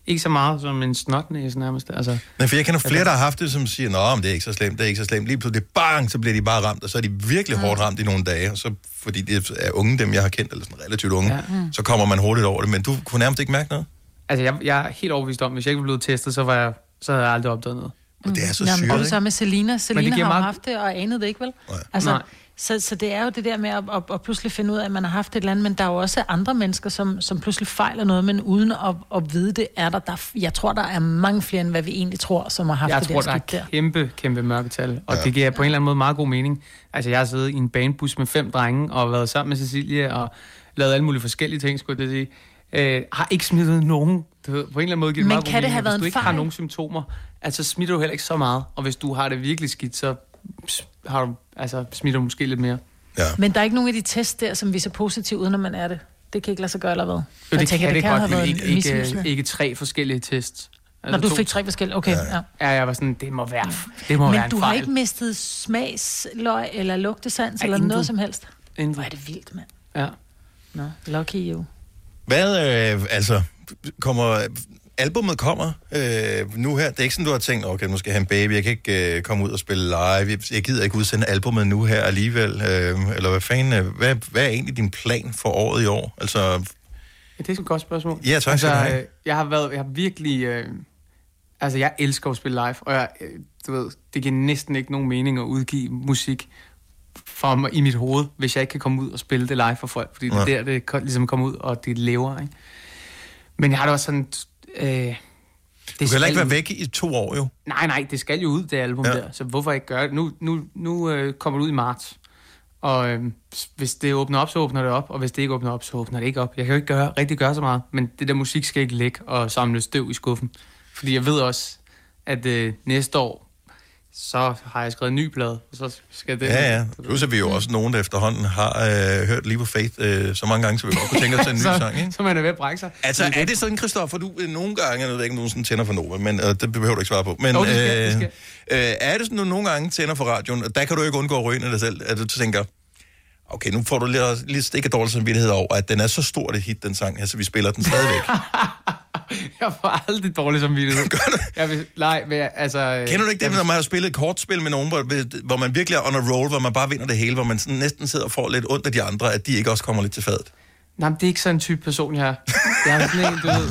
Speaker 24: Ikke så meget som en snotnæse nærmest. Altså,
Speaker 1: Nej, for jeg kender flere, der har haft det, som siger, Nå, men det er ikke så slemt, det er ikke så slemt. Lige pludselig, bang, så bliver de bare ramt, og så er de virkelig
Speaker 24: Mm.
Speaker 1: hårdt ramt i nogle dage. Og så, fordi det er unge, dem jeg har kendt, eller sådan relativt unge,
Speaker 24: Ja. Mm.
Speaker 1: så kommer man hurtigt over det. Men du kunne nærmest ikke mærke noget?
Speaker 24: Altså, jeg, jeg er helt overbevist om, hvis jeg ikke var blevet testet, så, var jeg, så havde jeg aldrig opdaget noget.
Speaker 1: Og det er så
Speaker 3: Jamen,
Speaker 1: syret,
Speaker 3: og det
Speaker 1: ikke?
Speaker 3: samme med Selina. Selina har
Speaker 24: meget-
Speaker 3: haft det og anede det ikke, vel?
Speaker 1: Nej.
Speaker 3: Altså,
Speaker 24: Nej.
Speaker 3: Så, så det er jo det der med at, at, at pludselig finde ud af, at man har haft et eller andet, men der er jo også andre mennesker, som, som pludselig fejler noget, men uden at, at vide det, er der, der... Jeg tror, der er mange flere, end hvad vi egentlig tror, som har haft
Speaker 24: Jeg
Speaker 3: det
Speaker 24: tror,
Speaker 3: der
Speaker 24: der er
Speaker 3: der.
Speaker 24: kæmpe, kæmpe mørketal. Og
Speaker 1: Ja.
Speaker 24: det giver på en eller anden måde meget god mening. Altså, jeg har siddet i en banebus med fem drenge, og været sammen med Cecilie, og lavet alle mulige forskellige ting, skulle jeg sige. Øh, har ikke smittet nogen. Du ved, på en eller anden måde giver det
Speaker 3: Men
Speaker 24: meget god
Speaker 3: kan det
Speaker 24: mening.
Speaker 3: have
Speaker 24: Hvis
Speaker 3: været
Speaker 24: du
Speaker 3: en
Speaker 24: ikke har
Speaker 3: fejl?
Speaker 24: nogen symptomer, altså smitter du heller ikke så meget. Og hvis du har det virkelig skidt, så har du, altså, smitter du måske lidt mere.
Speaker 1: Ja.
Speaker 3: Men der er ikke nogen af de tests der, som viser positivt, uden at man er det. Det kan ikke lade sig gøre, eller hvad?
Speaker 24: Jo,
Speaker 3: Jeg
Speaker 24: det
Speaker 3: tænker,
Speaker 24: kan det,
Speaker 3: kan
Speaker 24: godt,
Speaker 3: have
Speaker 24: men ikke, ikke, ikke tre forskellige tests.
Speaker 3: Når du fik tre forskellige, okay. Ja. ja.
Speaker 24: Ja, jeg var sådan, det må være, det må være
Speaker 3: Men
Speaker 24: en
Speaker 3: du har ikke mistet smagsløg eller lugtesans
Speaker 24: Ej,
Speaker 3: eller
Speaker 24: intet.
Speaker 3: noget som helst?
Speaker 24: Intet.
Speaker 3: Hvor er det vildt, mand.
Speaker 24: Ja.
Speaker 3: Nå, lucky you.
Speaker 1: Hvad, øh, altså, kommer... Albummet kommer øh, nu her. Det er ikke sådan, du har tænkt, okay, nu skal jeg have en baby, jeg kan ikke øh, komme ud og spille live, jeg, gider ikke udsende albummet nu her alligevel. Øh, eller hvad fanden, øh, hvad, hvad er egentlig din plan for året i år? Altså,
Speaker 24: Ja, det er et godt spørgsmål.
Speaker 1: Ja, tak have.
Speaker 24: øh, Jeg har været, jeg har virkelig, øh, altså jeg elsker at spille live, og jeg, øh, du ved, det giver næsten ikke nogen mening at udgive musik for mig i mit hoved, hvis jeg ikke kan komme ud og spille det live for folk, fordi det er der, det ligesom kommer ud, og det lever, ikke? Men jeg har da også sådan, øh, det
Speaker 1: du kan heller ikke være væk i to år jo.
Speaker 24: Nej, nej, det skal jo ud, det album
Speaker 1: Ja.
Speaker 24: der. Så hvorfor ikke gøre det? Nu, nu, nu øh, kommer det ud i marts. Og øh, hvis det åbner op, så åbner det op. Og hvis det ikke åbner op, så åbner det ikke op. Jeg kan jo ikke gøre, rigtig gøre så meget. Men det der musik skal ikke ligge og samle støv i skuffen. Fordi jeg ved også, at øh, næste år så har jeg skrevet en ny plade, og så skal det...
Speaker 1: Ja, ja. Plus er vi jo også nogen, der efterhånden har øh, hørt of Faith øh, så mange gange, så vi godt kunne tænke os til en ny
Speaker 24: så,
Speaker 1: sang, ikke?
Speaker 24: Så man er ved at brække sig.
Speaker 1: Altså, er det sådan, Christoffer, du øh, nogle gange, jeg ved ikke, om du sådan tænder for Nova, men øh, det behøver du ikke svare på, men
Speaker 24: Jo, det skal- det skal.
Speaker 1: øh, er det sådan, du nogle gange tænder for radioen, og der kan du ikke undgå at ryge dig selv, at du tænker, okay, nu får du lidt, lidt stik af dårlig samvittighed over, at den er så stort et hit, den sang, altså vi spiller den stadigvæk.
Speaker 24: Jeg får aldrig dårlig samvittighed. Gør du? Jeg vil, nej, men jeg- altså...
Speaker 1: Kender du ikke det, når man har spillet et kortspil med nogen, hvor, hvor man virkelig er on a roll, hvor man bare vinder det hele, hvor man sådan næsten sidder og får lidt ondt af de andre, at de ikke også kommer lidt til fadet?
Speaker 24: Nej, men det er ikke sådan en type person, jeg er. Jeg er sådan en, du ved...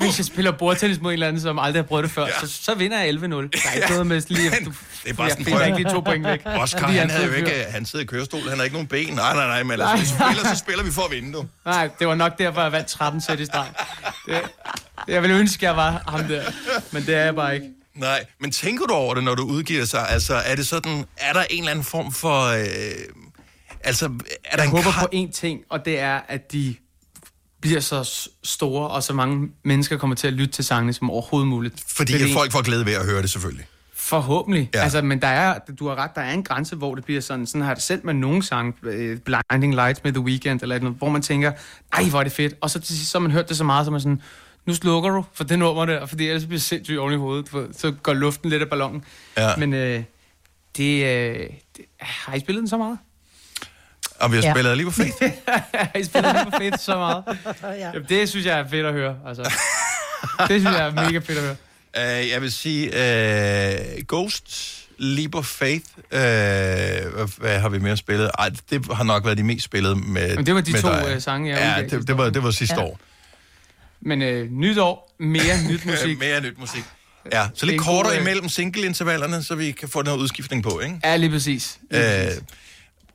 Speaker 24: Hvis jeg spiller bordtennis mod en eller anden, som aldrig har prøvet det før, ja. så, så vinder jeg 11-0. Der er ikke noget med lige... Du,
Speaker 1: Det er bare
Speaker 24: jeg
Speaker 1: sådan,
Speaker 24: finder
Speaker 1: prøv-
Speaker 24: ikke de to point væk.
Speaker 1: Oscar, han,
Speaker 24: er
Speaker 1: havde jo ikke, han sidder i kørestol, han har ikke nogen ben. Nej, nej, nej, men altså, hvis vi spiller, så spiller vi for at vinde, du.
Speaker 24: Nej, det var nok derfor, jeg vandt 13 sæt i streg. Det, jeg ville ønske, jeg var ham der, men det er jeg bare ikke.
Speaker 1: Nej, men tænker du over det, når du udgiver sig? Altså, er det sådan, er der en eller anden form for... Øh, altså, er der
Speaker 24: Jeg
Speaker 1: en
Speaker 24: håber
Speaker 1: kra-
Speaker 24: på én ting, og det er, at de bliver så store, og så mange mennesker kommer til at lytte til sangene som overhovedet muligt.
Speaker 1: Fordi at folk får glæde ved at høre det, selvfølgelig.
Speaker 24: Forhåbentlig. Ja. Altså, men der er, du har ret, der er en grænse, hvor det bliver sådan, sådan har det selv med nogle sange, øh, Blinding Lights med The Weeknd, eller noget, hvor man tænker, ej, hvor er det fedt. Og så til sidst, så har man hørt det så meget, så man sådan, nu slukker du for det nummer der, fordi ellers bliver sindssygt oven i hovedet, for, så går luften lidt af ballonen.
Speaker 1: Ja.
Speaker 24: Men øh, det, øh, det, har I spillet den så meget?
Speaker 1: Og vi har
Speaker 24: Ja.
Speaker 1: spillet lige på fedt.
Speaker 24: har I spillet den for fedt så meget? ja. Jamen, det synes jeg er fedt at høre. Altså. det synes jeg er mega fedt at høre.
Speaker 1: Uh, jeg vil sige, uh, Ghost, Leap of Faith, uh, hvad, hvad har vi mere spillet? Ej, det har nok været de mest spillede med
Speaker 24: Men det var de to
Speaker 1: dig.
Speaker 24: øh, sange, jeg
Speaker 1: Ja, det, det, var, det var sidste
Speaker 24: Ja.
Speaker 1: år.
Speaker 24: Men øh, nyt år, mere nyt musik.
Speaker 1: mere nyt musik. Ja, så lidt kortere
Speaker 24: god, øh,
Speaker 1: imellem single-intervallerne, så vi kan få noget udskiftning på, ikke?
Speaker 24: Ja, lige præcis. Lige
Speaker 1: Øh,
Speaker 24: præcis.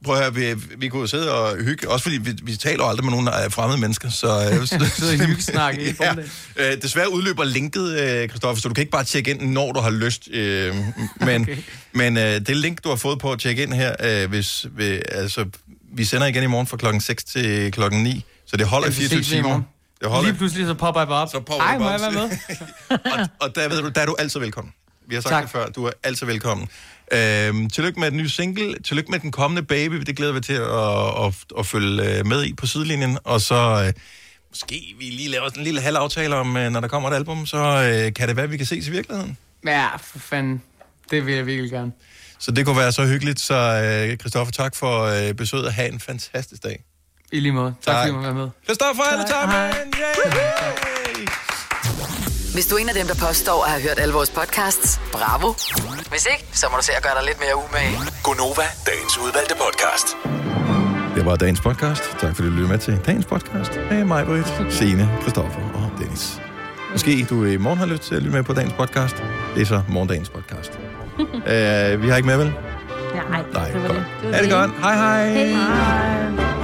Speaker 1: Prøv at høre, vi, vi kunne jo sidde og hygge, også fordi vi, vi taler jo aldrig med nogen af fremmede mennesker, så... Øh,
Speaker 24: Sidde og hyggesnakke i
Speaker 1: ja. øh, Desværre udløber linket, øh, Christoffer, så du kan ikke bare tjekke ind, når du har lyst. Øh, men okay. men øh, det link, du har fået på at tjekke ind her, øh, hvis, ved, altså, vi sender igen i morgen fra klokken 6 til klokken 9, så det holder i
Speaker 24: Ja, så
Speaker 1: 24
Speaker 24: ses vi i
Speaker 1: timer. Det holder.
Speaker 24: Lige pludselig så popper jeg op. Så
Speaker 1: popper
Speaker 24: Ej, må jeg være med?
Speaker 1: og, og der, ved du, der er du altid velkommen. Vi har sagt
Speaker 24: Tak.
Speaker 1: det før, du er altid velkommen. Øhm, tillykke med den nye single, tillykke med den kommende baby, det glæder vi til at, at, at følge øh, med i på sidelinjen, og så øh, måske vi lige laver sådan en lille halv aftale om, øh, når der kommer et album, så øh, kan det være, at vi kan ses i virkeligheden.
Speaker 24: Ja, for fanden. Det vil jeg virkelig gerne.
Speaker 1: Så det kunne være så hyggeligt, så øh, Christoffer, tak for øh, besøget, og have en fantastisk dag.
Speaker 24: I lige måde. Tak,
Speaker 1: Tak.
Speaker 24: fordi du være med.
Speaker 1: Christoffer alle sammen!
Speaker 4: Hvis du er en af dem, der påstår at have hørt alle vores podcasts, bravo. Hvis ikke, så må du se at gøre dig lidt mere umage.
Speaker 6: Gonova, dagens udvalgte podcast.
Speaker 1: Det var dagens podcast. Tak fordi du lyttede med til dagens podcast. Med mig, Britt, Signe, Christoffer og Dennis. Måske du i morgen har lyst til at lytte med på dagens podcast. Det er så morgendagens podcast. uh, vi har ikke med, vel?
Speaker 2: Nej,
Speaker 1: Nej,
Speaker 2: det var
Speaker 1: godt.
Speaker 2: det. det, var
Speaker 1: det godt. Hej hej.
Speaker 2: Hej.